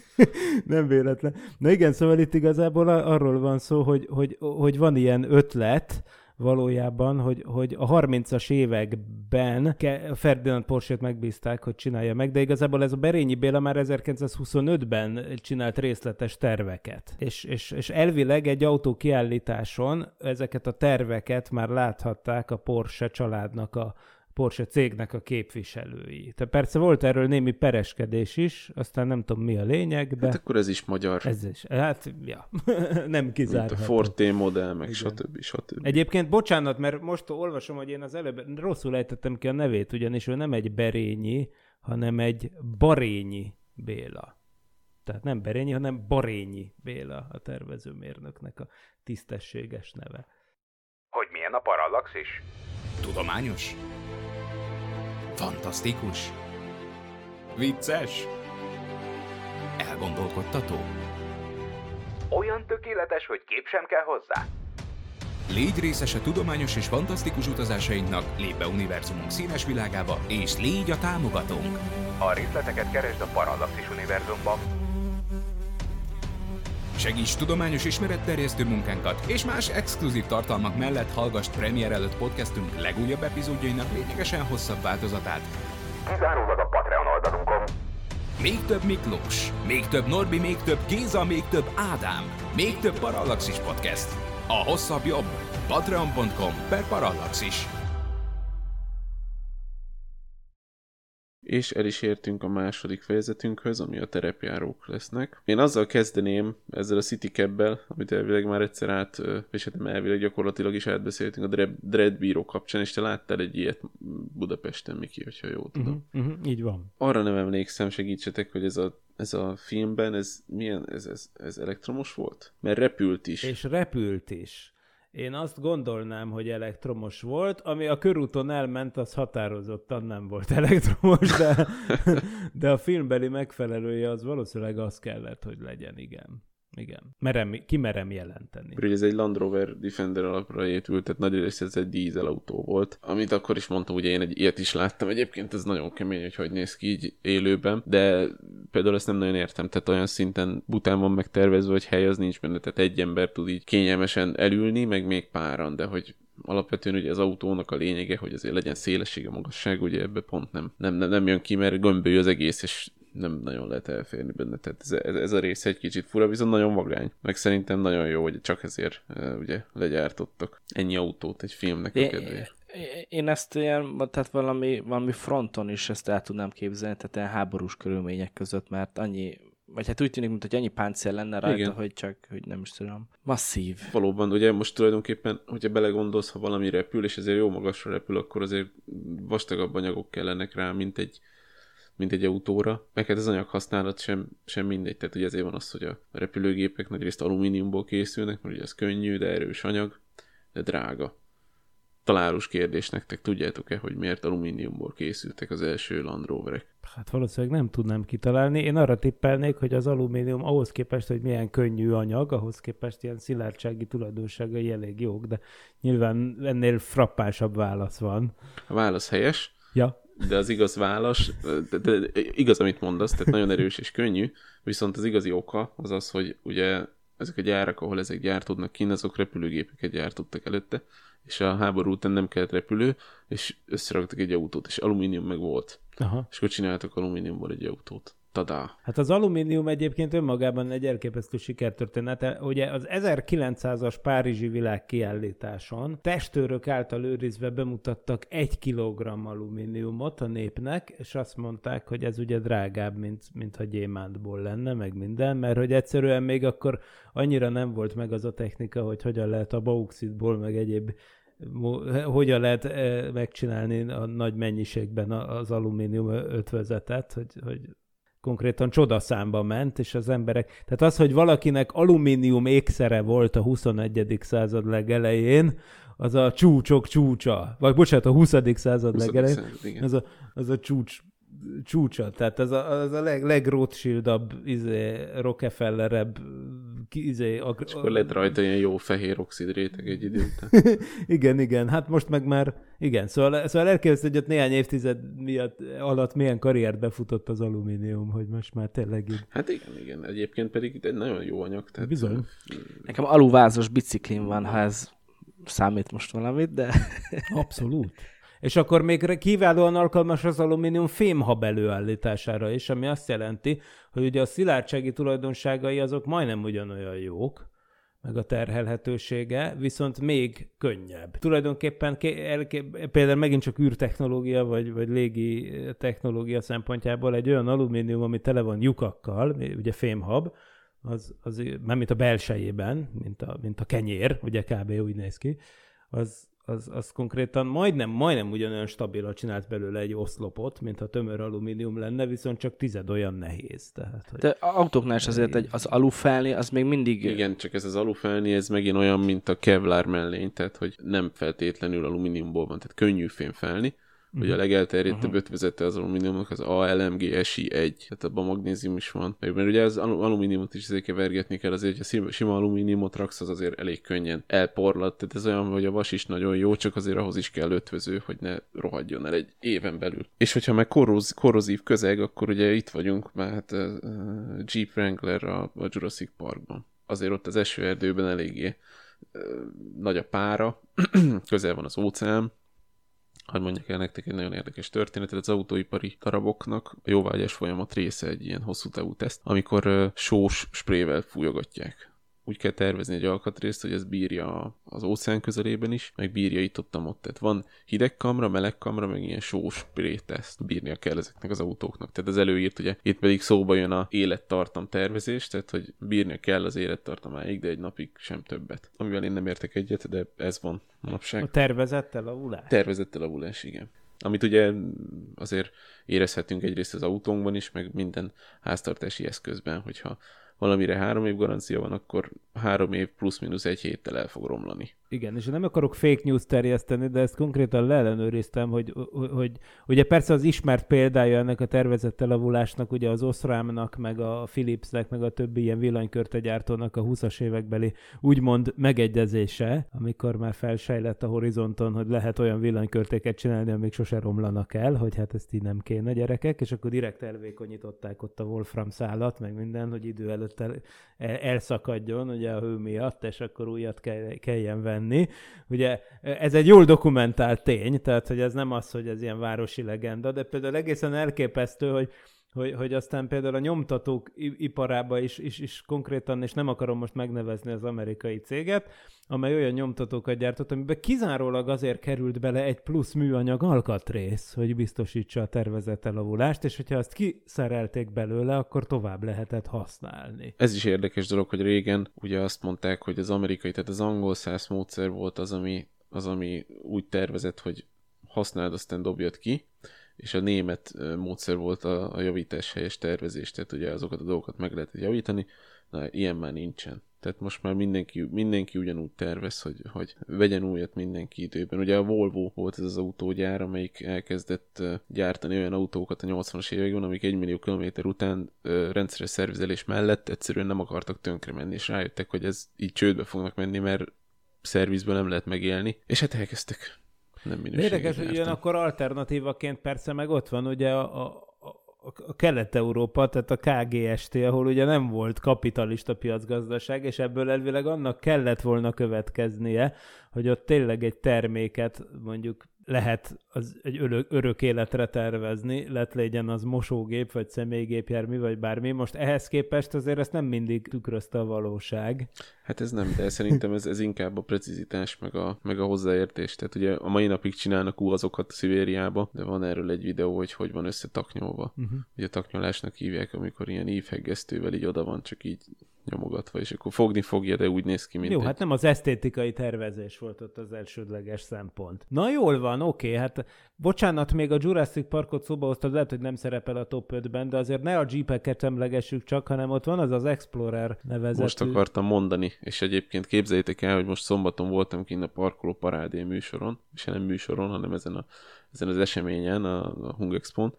nem véletlen. Na igen, szóval itt igazából arról van szó, hogy, hogy, hogy van ilyen ötlet, valójában, hogy, hogy a 30-as években Ferdinand Porsche-t megbízták, hogy csinálja meg, de igazából ez a Berényi Béla már 1925-ben csinált részletes terveket. És, és, és elvileg egy autó kiállításon ezeket a terveket már láthatták a Porsche családnak a Porsche cégnek a képviselői. Tehát persze volt erről némi pereskedés is, aztán nem tudom mi a lényeg, de Hát akkor ez is magyar, ez is. Hát, ja, nem mint a kizárható. Forte modell, meg Igen. stb. stb. Egyébként bocsánat, mert most olvasom, hogy én az előbb rosszul ejtettem ki a nevét, ugyanis ő nem egy Berényi, hanem egy Barényi Béla. Tehát nem Berényi, hanem Barényi Béla a tervezőmérnöknek a tisztességes neve. Hogy milyen a parallaxis? Tudományos? Fantasztikus? Vicces? Elgondolkodtató? Olyan tökéletes, hogy kép sem kell hozzá? Légy részes a tudományos és fantasztikus utazásainknak, lép be univerzumunk színes világába, és légy a támogatónk! A részleteket keresd a Parallaxis univerzumban. Segíts tudományos ismeretterjesztő munkánkat, és más exkluzív tartalmak mellett hallgass premier előtt podcastünk legújabb epizódjainak lényegesen hosszabb változatát. Kizárólag a Patreon oldalunkon. Még több Miklós, még több Norbi, még több Géza, még több Ádám, még több Parallaxis Podcast. A hosszabb jobb. Patreon.com per Parallaxis. És el is értünk a második fejezetünkhöz, ami a terepjárók lesznek. Én azzal kezdeném, ezzel a City Cab-bel, amit elvileg már egyszer át, és hát nem elvileg gyakorlatilag is átbeszéltünk a Dread, Dread bíró kapcsán, és te láttál egy ilyet Budapesten, Miki, hogyha jól tudom. Uh-huh, uh-huh, így van. Arra nem emlékszem, segítsetek, hogy ez a, ez a filmben, ez milyen, ez, ez, ez elektromos volt? Mert repült is. És repült is. Én azt gondolnám, hogy elektromos volt, ami a körúton elment, az határozottan nem volt elektromos, de, de a filmbeli megfelelője az valószínűleg az kellett, hogy legyen, igen. Igen. Merem, ki merem jelenteni. Ugye ez egy Land Rover Defender alapra épült, tehát nagy rész ez egy dízel autó volt, amit akkor is mondtam, ugye én egy ilyet is láttam. Egyébként ez nagyon kemény, hogy hogy néz ki így élőben, de például ezt nem nagyon értem, tehát olyan szinten bután van megtervezve, hogy hely az nincs benne, tehát egy ember tud így kényelmesen elülni, meg még páran, de hogy alapvetően ugye az autónak a lényege, hogy azért legyen szélessége, magasság, ugye ebbe pont nem, nem, nem, nem jön ki, mert gömbölyű az egész, és nem nagyon lehet elférni benne, tehát ez, ez, ez a rész egy kicsit fura, viszont nagyon vagány. Meg szerintem nagyon jó, hogy csak ezért ugye legyártottak ennyi autót egy filmnek a kedvéért. én ezt ilyen, tehát valami, valami fronton is ezt el tudnám képzelni, tehát ilyen háborús körülmények között, mert annyi, vagy hát úgy tűnik, mint hogy annyi páncél lenne rajta, Igen. hogy csak, hogy nem is tudom. Masszív. Valóban, ugye most tulajdonképpen, hogyha belegondolsz, ha valami repül, és ezért jó magasra repül, akkor azért vastagabb anyagok kellenek rá, mint egy, mint egy autóra. Meg hát az anyaghasználat sem, sem mindegy. Tehát ugye ezért van az, hogy a repülőgépek nagyrészt alumíniumból készülnek, mert ugye ez könnyű, de erős anyag, de drága. Találós kérdés nektek, tudjátok-e, hogy miért alumíniumból készültek az első Land Roverek? Hát valószínűleg nem tudnám kitalálni. Én arra tippelnék, hogy az alumínium ahhoz képest, hogy milyen könnyű anyag, ahhoz képest ilyen szilárdsági tulajdonságai elég jók, de nyilván ennél frappánsabb válasz van. A válasz helyes, Ja, de az igaz válasz, de, de, de igaz, amit mondasz, tehát nagyon erős és könnyű, viszont az igazi oka az az, hogy ugye ezek a gyárak, ahol ezek gyártódnak kint, azok repülőgépeket gyártottak előtte, és a háború után nem kellett repülő, és összeraktak egy autót, és alumínium meg volt. aha. És akkor csináltak alumíniumból egy autót. Tadá! Hát az alumínium egyébként önmagában egy elképesztő sikertörténete. Ugye az 1900-as Párizsi világkiállításon testőrök által őrizve bemutattak egy kilogramm alumíniumot a népnek, és azt mondták, hogy ez ugye drágább, mint, mint ha gyémántból lenne, meg minden, mert hogy egyszerűen még akkor annyira nem volt meg az a technika, hogy hogyan lehet a bauxitból, meg egyéb hogyan lehet eh, megcsinálni a nagy mennyiségben az alumínium ötvözetet, hogy, hogy konkrétan csodaszámba ment, és az emberek... Tehát az, hogy valakinek alumínium ékszere volt a 21. század legelején, az a csúcsok csúcsa. Vagy bocsánat, a 20. század 20. legelején, század, az a, az a csúcs csúcsa, tehát az a, az a leg, legrothschildabb, izé, Rockefellerebb, izé, ag- És akkor lett rajta ilyen jó fehér oxid réteg egy idő után. igen, igen, hát most meg már, igen, szóval, szóval elképzelhető, hogy ott néhány évtized miatt, alatt milyen karriert befutott az alumínium, hogy most már tényleg így. Hát igen, igen. Egyébként pedig egy nagyon jó anyag. Tehát Bizony. Nekem aluvázos biciklim van, ha ez számít most valamit, de Abszolút. És akkor még kiválóan alkalmas az alumínium fémhab előállítására is, ami azt jelenti, hogy ugye a szilárdsági tulajdonságai azok majdnem ugyanolyan jók, meg a terhelhetősége, viszont még könnyebb. Tulajdonképpen például megint csak űrtechnológia, vagy, vagy légi technológia szempontjából egy olyan alumínium, ami tele van lyukakkal, ugye fémhab, az, az nem mint a belsejében, mint a, mint a kenyér, ugye kb. úgy néz ki, az, az, az konkrétan majdnem, majdnem ugyanolyan stabilan csinált belőle egy oszlopot, mint ha tömör alumínium lenne, viszont csak tized olyan nehéz. Tehát, hogy... De autóknál is azért egy, az alufelni, az még mindig... Igen, csak ez az alufelni, ez megint olyan, mint a kevlar mellény, tehát hogy nem feltétlenül alumíniumból van, tehát könnyű fémfelni, hogy a legelterjedtebb uh-huh. ötvezete az alumíniumnak az ALMG SI1, tehát abban magnézium is van. Mert ugye az alumíniumot is azért kevergetni kell, azért, ha sima, sima alumíniumot raksz, az azért elég könnyen elporlat, tehát ez olyan, hogy a vas is nagyon jó, csak azért ahhoz is kell ötvöző, hogy ne rohadjon el egy éven belül. És hogyha meg korroz, korrozív közeg, akkor ugye itt vagyunk, mert hát uh, Jeep Wrangler a, a Jurassic Parkban. Azért ott az esőerdőben eléggé uh, nagy a pára, közel van az óceán, hogy mondjak el nektek egy nagyon érdekes történetet, az autóipari daraboknak a jóvágyás folyamat része egy ilyen hosszú távú teszt, amikor sós sprével fújogatják úgy kell tervezni egy alkatrészt, hogy ez bírja az óceán közelében is, meg bírja itt ott, ott. Tehát van hideg kamra, meleg kamra, meg ilyen sós ezt bírnia kell ezeknek az autóknak. Tehát az előírt, ugye itt pedig szóba jön a élettartam tervezés, tehát hogy bírnia kell az élettartamáig, de egy napig sem többet. Amivel én nem értek egyet, de ez van manapság. A tervezett elavulás? Tervezett elavulás, igen amit ugye azért érezhetünk egyrészt az autónkban is, meg minden háztartási eszközben, hogyha valamire három év garancia van, akkor három év plusz-minusz egy héttel el fog romlani. Igen, és nem akarok fake news terjeszteni, de ezt konkrétan leellenőriztem, hogy, hogy ugye persze az ismert példája ennek a tervezett elavulásnak, ugye az Osramnak, meg a Philipsnek, meg a többi ilyen villanykörtegyártónak a 20-as évekbeli úgymond megegyezése, amikor már felsejlett a horizonton, hogy lehet olyan villanykörtéket csinálni, amik sose romlanak el, hogy hát ezt így nem kéne gyerekek, és akkor direkt elvékonyították ott a Wolfram szálat, meg minden, hogy idő előtt el, el, elszakadjon ugye a hő miatt, és akkor újat kell, kelljen venni. Ugye ez egy jól dokumentált tény, tehát hogy ez nem az, hogy ez ilyen városi legenda, de például egészen elképesztő, hogy hogy, hogy aztán például a nyomtatók iparába is, is, is konkrétan, és nem akarom most megnevezni az amerikai céget, amely olyan nyomtatókat gyártott, amiben kizárólag azért került bele egy plusz műanyag alkatrész, hogy biztosítsa a tervezett elavulást, és hogyha azt kiszerelték belőle, akkor tovább lehetett használni. Ez is érdekes dolog, hogy régen ugye azt mondták, hogy az amerikai, tehát az angol száz módszer volt az, ami, az, ami úgy tervezett, hogy használd, aztán dobjad ki, és a német módszer volt a, a javítás helyes tervezés, tehát ugye azokat a dolgokat meg lehetett javítani, na ilyen már nincsen. Tehát most már mindenki, mindenki ugyanúgy tervez, hogy, hogy vegyen újat mindenki időben. Ugye a Volvo volt ez az autógyár, amelyik elkezdett gyártani olyan autókat a 80-as években, amik egy millió kilométer után rendszeres szervizelés mellett egyszerűen nem akartak tönkre menni, és rájöttek, hogy ez így csődbe fognak menni, mert szervizből nem lehet megélni, és hát elkezdtek nem Érdekes, hogy ugyanakkor alternatívaként persze meg ott van ugye a, a, a Kelet-Európa, tehát a KGST, ahol ugye nem volt kapitalista piacgazdaság, és ebből elvileg annak kellett volna következnie, hogy ott tényleg egy terméket mondjuk lehet az egy örök, örök életre tervezni, lett legyen az mosógép, vagy személygépjármű, vagy bármi. Most ehhez képest azért ezt nem mindig tükrözte a valóság. Hát ez nem, de szerintem ez, ez inkább a precizitás, meg a, meg a hozzáértés. Tehát ugye a mai napig csinálnak azokat Szibériába, de van erről egy videó, hogy hogy van összetaknyolva. Uh-huh. Ugye a taknyolásnak hívják, amikor ilyen ívheggesztővel így oda van, csak így nyomogatva, és akkor fogni fogja, de úgy néz ki, mint Jó, egy... hát nem az esztétikai tervezés volt ott az elsődleges szempont. Na jól van, oké, okay, hát bocsánat, még a Jurassic Parkot szóba hoztad, lehet, hogy nem szerepel a top 5-ben, de azért ne a Jeepeket emlegessük csak, hanem ott van az az Explorer nevezetű. Most akartam mondani, és egyébként képzeljétek el, hogy most szombaton voltam kint a parkoló parádé műsoron, és nem műsoron, hanem ezen, a, ezen az eseményen, a, a Hung Expo-n,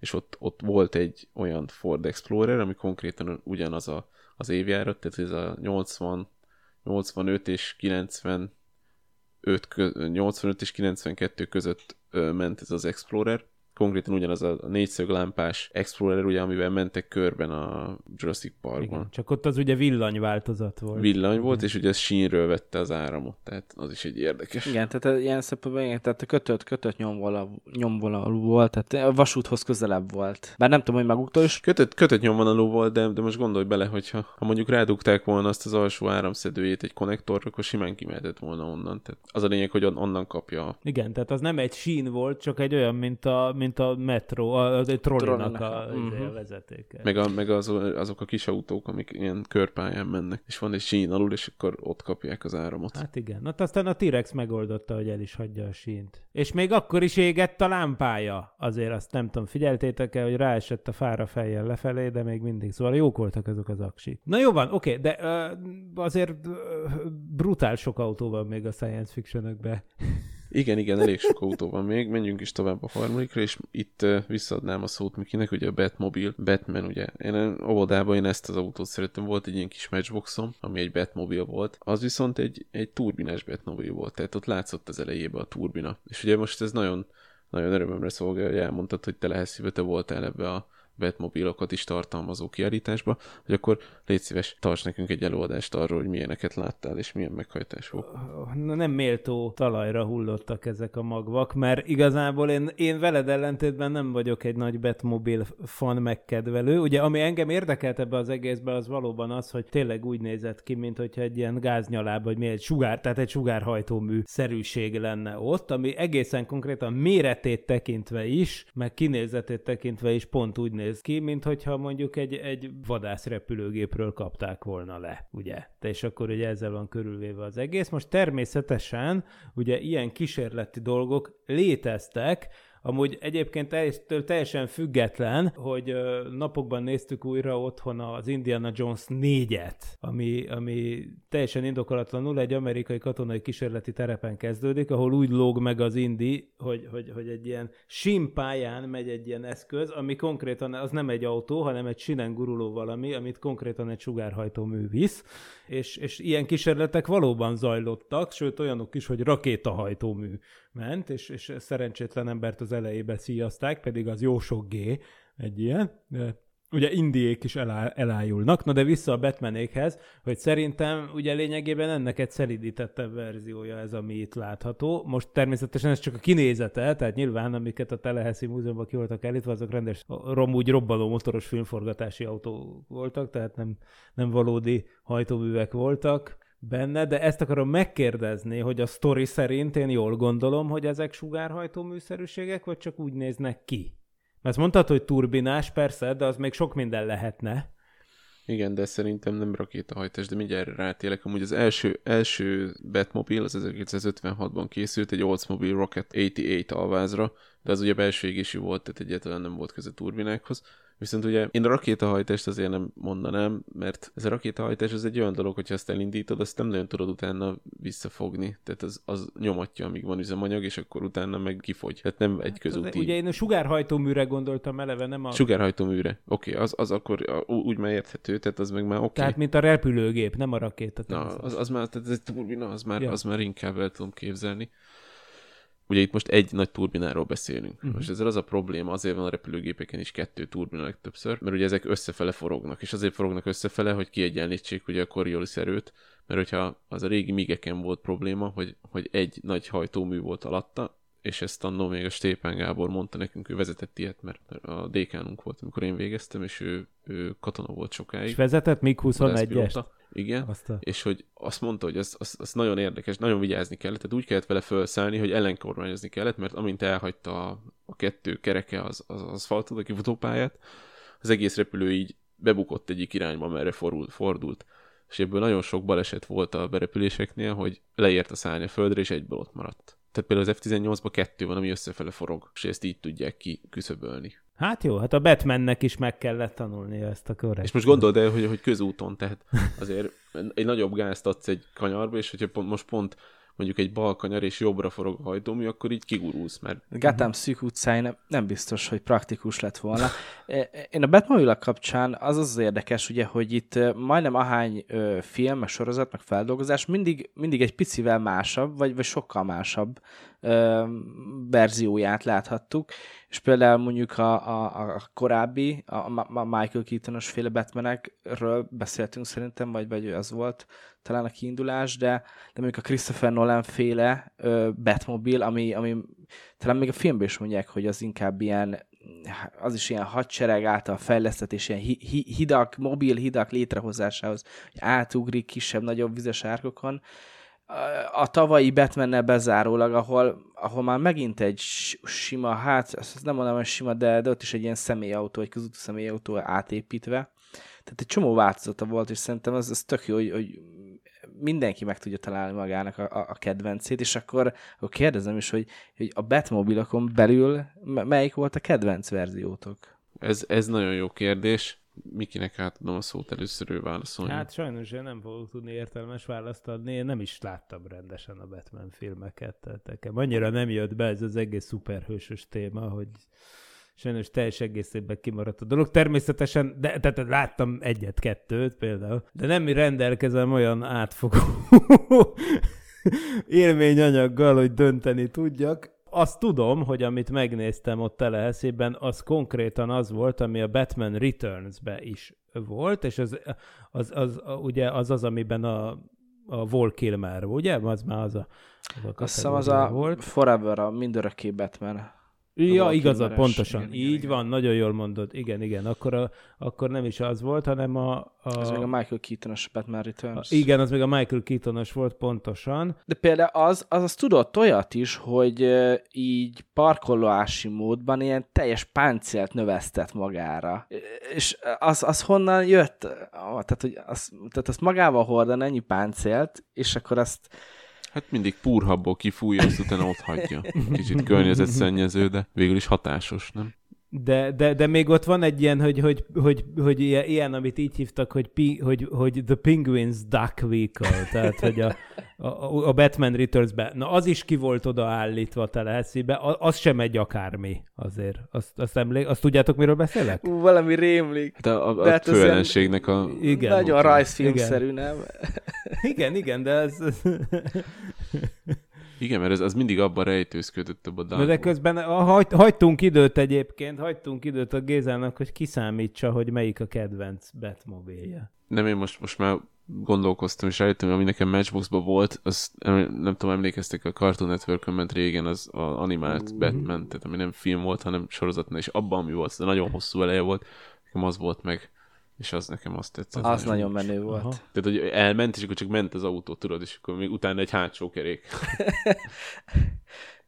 és ott, ott volt egy olyan Ford Explorer, ami konkrétan ugyanaz a az évjárat, tehát ez a 80, 85 és 95, 85 és 92 között ment ez az Explorer, konkrétan ugyanaz a négyszög lámpás Explorer, ugye, amivel mentek körben a Jurassic Parkban. Igen, csak ott az ugye villany változat volt. Villany volt, és ugye ez sínről vette az áramot, tehát az is egy érdekes. Igen, tehát ilyen szempontból, igen, tehát a kötött, kötött nyomvonalú, nyomvonalú volt, tehát a vasúthoz közelebb volt. Bár nem tudom, hogy maguktól is. Kötött, kötött nyomvonalú volt, de, de most gondolj bele, hogyha ha mondjuk rádugták volna azt az alsó áramszedőjét egy konnektorra, akkor simán kimehetett volna onnan. Tehát az a lényeg, hogy on, onnan kapja. Igen, tehát az nem egy sín volt, csak egy olyan, mint a, mint a metro, a, a, a trollinak a, Trollinak, a, mhm. a vezetéke. Meg, a, meg az, azok a kis autók, amik ilyen körpályán mennek, és van egy sín alul, és akkor ott kapják az áramot. Hát igen. Na aztán a T-Rex megoldotta, hogy el is hagyja a sínt. És még akkor is égett a lámpája. Azért azt nem tudom, figyeltétek-e, hogy ráesett a fára fejjel lefelé, de még mindig. Szóval jók voltak azok az aksik. Na jó van, oké, de uh, azért uh, brutál sok autó van még a science fictionökben. Igen, igen, elég sok autó van még, menjünk is tovább a harmadikra, és itt visszaadnám a szót Mikinek, ugye a Batmobile, Batman, ugye. Én óvodában én ezt az autót szerettem, volt egy ilyen kis matchboxom, ami egy Batmobile volt. Az viszont egy, egy turbinás Batmobile volt, tehát ott látszott az elejébe a turbina. És ugye most ez nagyon, nagyon örömömre szolgál, hogy elmondtad, hogy te lehetsz te voltál ebbe a Batmobilokat is tartalmazó kiállításba, hogy akkor légy szíves, tarts nekünk egy előadást arról, hogy milyeneket láttál, és milyen meghajtás volt. Na, nem méltó talajra hullottak ezek a magvak, mert igazából én, én veled ellentétben nem vagyok egy nagy Batmobile fan megkedvelő. Ugye, ami engem érdekelt ebbe az egészbe, az valóban az, hogy tényleg úgy nézett ki, mint hogyha egy ilyen gáznyalában, vagy mi egy sugár, tehát egy sugárhajtómű szerűség lenne ott, ami egészen konkrétan méretét tekintve is, meg kinézetét tekintve is pont úgy néz ki, mint hogyha mondjuk egy, egy vadászrepülőgépről kapták volna le, ugye? De és akkor ugye ezzel van körülvéve az egész. Most természetesen ugye ilyen kísérleti dolgok léteztek, Amúgy egyébként teljesen független, hogy napokban néztük újra otthon az Indiana Jones 4-et, ami, ami teljesen indokolatlanul egy amerikai katonai kísérleti terepen kezdődik, ahol úgy lóg meg az Indi, hogy, hogy, hogy egy ilyen simpályán megy egy ilyen eszköz, ami konkrétan az nem egy autó, hanem egy sinen guruló valami, amit konkrétan egy sugárhajtó mű visz, és, és ilyen kísérletek valóban zajlottak, sőt olyanok is, hogy rakétahajtómű ment, és, és szerencsétlen embert az elejébe szíjazták, pedig az jó sok G egy ilyen. Ugye indiék is elá, elájulnak. Na de vissza a Batmanékhez, hogy szerintem ugye lényegében ennek egy szelidítettebb verziója ez, ami itt látható. Most természetesen ez csak a kinézete, tehát nyilván amiket a Teleheszi Múzeumban ki voltak elítve, azok rendes, rom úgy robbanó motoros filmforgatási autók voltak, tehát nem, nem valódi hajtóművek voltak benne, de ezt akarom megkérdezni, hogy a sztori szerint én jól gondolom, hogy ezek sugárhajtó műszerűségek, vagy csak úgy néznek ki? Mert mondtad, hogy turbinás, persze, de az még sok minden lehetne. Igen, de szerintem nem rakétahajtás, de mindjárt rátélek. Amúgy az első, első Batmobile az 1956-ban készült, egy Oldsmobile Rocket 88 alvázra, de az ugye belső égésű volt, tehát egyáltalán nem volt köze turbinákhoz. Viszont ugye én a rakétahajtást azért nem mondanám, mert ez a rakétahajtás az egy olyan dolog, hogyha ezt elindítod, azt nem nagyon tudod utána visszafogni. Tehát az, az nyomatja, amíg van üzemanyag, és akkor utána meg kifogy. Tehát nem egy közúti. Ugye én a sugárhajtóműre gondoltam eleve, nem a... Sugárhajtóműre. Oké, okay, az, az akkor a- úgy már érthető, tehát az meg már oké. Okay. Tehát, mint a repülőgép, nem a rakéta. Na, az, az már, tehát ez egy turbina, az már, Ja. az már inkább el tudom képzelni. Ugye itt most egy nagy turbináról beszélünk. Uh-huh. Most ezzel az a probléma, azért van a repülőgépeken is kettő turbina legtöbbször, mert ugye ezek összefele forognak, és azért forognak összefele, hogy kiegyenlítsék ugye a Coriolis erőt, mert hogyha az a régi migeken volt probléma, hogy, hogy egy nagy hajtómű volt alatta, és ezt annól még a Stépán Gábor mondta nekünk, ő vezetett ilyet, mert a dékánunk volt, amikor én végeztem, és ő, ő katona volt sokáig. És vezetett még 21-est. vadászpilóta. Igen. Azt a... És hogy azt mondta, hogy az, az, az nagyon érdekes, nagyon vigyázni kellett, tehát úgy kellett vele felszállni, hogy ellenkormányozni kellett, mert amint elhagyta a, a kettő kereke az, az aszfaltot, a kifutópályát, az egész repülő így bebukott egyik irányba, merre fordult, fordult. És ebből nagyon sok baleset volt a berepüléseknél, hogy leért a szárny a földre, és egyből ott maradt. Tehát például az F-18-ban kettő van, ami összefele forog, és ezt így tudják ki küszöbölni. Hát jó, hát a Batmannek is meg kellett tanulnia ezt a korrekt. És most gondold el, hogy, hogy közúton, tehát azért egy nagyobb gázt adsz egy kanyarba, és hogyha pont, most pont mondjuk egy bal kanyar és jobbra forog a hajtómű, akkor így kigurulsz, mert Gotham szűk utcáin nem, biztos, hogy praktikus lett volna. E- Én a batmobile kapcsán az az érdekes, ugye, hogy itt ö, majdnem ahány ö, film, meg sorozat, meg feldolgozás mindig, mindig egy picivel másabb, vagy, vagy sokkal másabb verzióját láthattuk, és például mondjuk a, a, a korábbi, a, a Michael Keaton-os féle Batmanekről beszéltünk szerintem, vagy, vagy az volt talán a kiindulás, de, de mondjuk a Christopher Nolan féle ö, Batmobile, ami, ami talán még a filmben is mondják, hogy az inkább ilyen, az is ilyen hadsereg által fejlesztett, és ilyen hi, hidak, mobil hidak létrehozásához, hogy átugrik kisebb-nagyobb vizes árkokon. A tavalyi Batmannel bezárólag, ahol ahol már megint egy sima, hát ezt nem mondom, hogy sima, de, de ott is egy ilyen személyautó, egy közúti személyautó átépítve. Tehát egy csomó változata volt, és szerintem az, az tök jó, hogy, hogy mindenki meg tudja találni magának a, a kedvencét, és akkor, akkor kérdezem is, hogy, hogy a Batmobilokon belül melyik volt a kedvenc verziótok? Ez, ez nagyon jó kérdés. Mikinek átadom a szót először ő válaszolni. Hát sajnos én nem fogok tudni értelmes választ adni, én nem is láttam rendesen a Batman filmeket, tehát nekem annyira nem jött be ez az egész szuperhősös téma, hogy sajnos teljes egészében kimaradt a dolog. Természetesen, de tehát láttam egyet-kettőt például, de nem rendelkezem olyan átfogó élményanyaggal, hogy dönteni tudjak. Azt tudom, hogy amit megnéztem ott teleheszében, az konkrétan az volt, ami a Batman Returns-be is volt, és az, az, az, az ugye az az, amiben a, a Vol Kilmer, ugye? Az már az a, az a Azt hiszem az a volt. Forever, a mindörökké Batman. Ja, igazad, pontosan. Igen, Így igen, van, igen. nagyon jól mondod. Igen, igen. Akkor, a, akkor nem is az volt, hanem a... a... Ez még a Michael Keaton-os Batman Returns. A, igen, az még a Michael Keaton-os volt, pontosan. De például az, az, az tudott olyat is, hogy így parkolási módban ilyen teljes páncélt növesztett magára. És az, az honnan jött? Tehát, hogy az, tehát azt magával hordan ennyi páncélt, és akkor azt Hát mindig púrhabból kifújja, azt utána ott hagyja. Kicsit környezetszennyező, de végül is hatásos, nem? De, de, de még ott van egy ilyen, hogy, hogy, hogy, hogy ilyen, ilyen, amit így hívtak, hogy, pi, hogy, hogy The Penguins Duck Vehicle, tehát hogy a, a, a Batman Returns-be. Na az is ki volt odaállítva a teleheszibe, az sem egy akármi azért. Azt, azt, emlék, azt tudjátok, miről beszélek? Ú, valami rémlik. Hát a, a, a hát főellenségnek a... Igen. Nagyon rajzfilmszerű, nem? Igen, igen, de ez... Igen, mert ez az mindig abban rejtőzködött a Darkból. De közben hagy, hagytunk időt egyébként, hagytunk időt a Gézának, hogy kiszámítsa, hogy melyik a kedvenc Batmobilje. Nem, én most, most már gondolkoztam, és rájöttem, ami nekem Matchboxban volt, az nem tudom, emlékeztek, a Cartoon network ment régen az a animált uh-huh. Batman, tehát ami nem film volt, hanem sorozatnál, és abban, ami volt, de nagyon hosszú eleje volt, nekem az volt meg és az nekem azt tetszett. Az nagyon menő volt. Aha. Tehát, hogy elment, és akkor csak ment az autó, tudod, és akkor még utána egy hátsó kerék.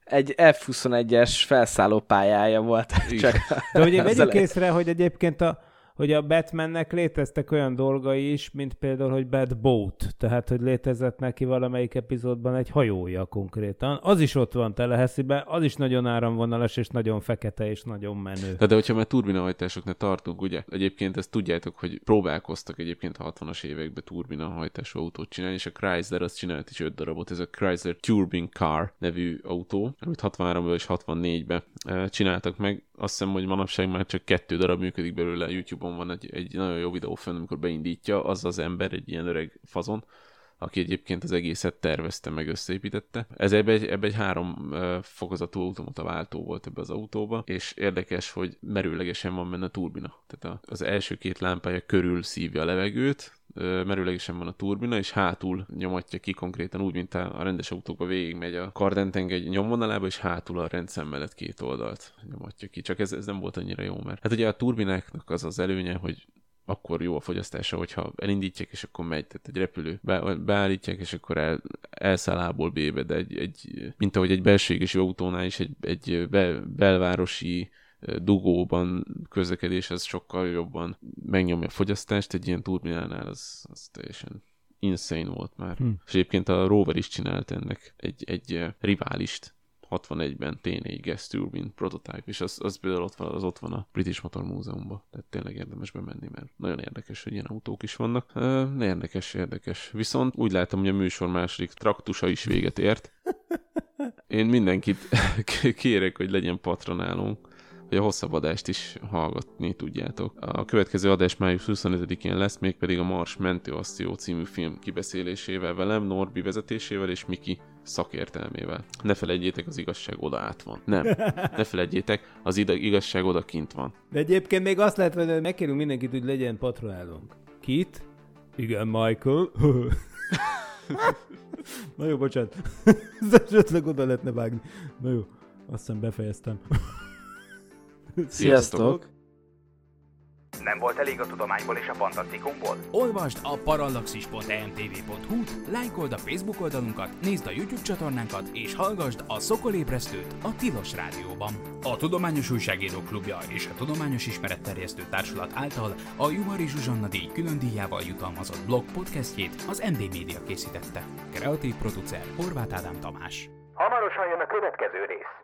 egy F-21-es felszálló pályája volt. Csak De ugye vegyük észre, hogy egyébként a, hogy a Batmannek léteztek olyan dolgai is, mint például, hogy Bad Boat, tehát, hogy létezett neki valamelyik epizódban egy hajója konkrétan. Az is ott van teleheszibe, az is nagyon áramvonalas, és nagyon fekete, és nagyon menő. De, de hogyha már turbinahajtásoknál tartunk, ugye? Egyébként ezt tudjátok, hogy próbálkoztak egyébként a 60-as években turbinahajtású autót csinálni, és a Chrysler az csinált is 5 darabot, ez a Chrysler Turbine Car nevű autó, amit 63-ban és 64-ben eh, csináltak meg. Azt hiszem, hogy manapság már csak kettő darab működik belőle YouTube Youtube-on van egy, egy nagyon jó videó fönn, amikor beindítja, az az ember, egy ilyen öreg fazon, aki egyébként az egészet tervezte, meg összeépítette. Ez ebbe egy, ebbe egy három fokozatú automata váltó volt ebbe az autóba, és érdekes, hogy merőlegesen van benne a turbina. Tehát az első két lámpája körül szívja a levegőt, merőlegesen van a turbina, és hátul nyomatja ki konkrétan úgy, mint a, rendes autókba végigmegy a kardenteng egy nyomvonalába, és hátul a rendszem mellett két oldalt nyomatja ki. Csak ez, ez nem volt annyira jó, mert hát ugye a turbináknak az az előnye, hogy akkor jó a fogyasztása, hogyha elindítják, és akkor megy, tehát egy repülő be, beállítják, és akkor el, elszáll A-ból B-be, de egy, egy, mint ahogy egy belségesi autónál is egy, egy be, belvárosi dugóban közlekedés az sokkal jobban megnyomja a fogyasztást, egy ilyen turbinánál az, az teljesen insane volt már. Hm. És egyébként a Rover is csinált ennek egy, egy riválist, 61-ben T4 Gas Turbine prototype, és az, az például ott van, az ott van a British Motor Múzeumban, tehát tényleg érdemes bemenni, mert nagyon érdekes, hogy ilyen autók is vannak. Uh, érdekes, érdekes. Viszont úgy látom, hogy a műsor második traktusa is véget ért. Én mindenkit kérek, hogy legyen patronálunk hogy a hosszabb adást is hallgatni tudjátok. A következő adás május 25-én lesz, mégpedig a Mars Mentőakció című film kibeszélésével velem, Norbi vezetésével és Miki szakértelmével. Ne felejtjétek, az igazság oda át van. Nem. Ne felejtjétek, az igazság oda kint van. De egyébként még azt lehet, hogy megkérünk mindenkit, hogy legyen patronálunk. Kit? Igen, Michael. Na jó, bocsánat. Esetleg oda lehetne vágni. Na jó, azt hiszem befejeztem. Sziasztok! Nem volt elég a tudományból és a fantasztikumból? Olvasd a parallaxis.emtv.hu-t, lájkold a Facebook oldalunkat, nézd a YouTube csatornánkat, és hallgassd a Szokolébresztőt a Tilos Rádióban. A Tudományos Újságíró Klubja és a Tudományos Ismeretterjesztő Társulat által a Juhari Zsuzsanna díj külön díjával jutalmazott blog podcastjét az MD Media készítette. Kreatív producer Horváth Ádám Tamás. Hamarosan jön a következő rész.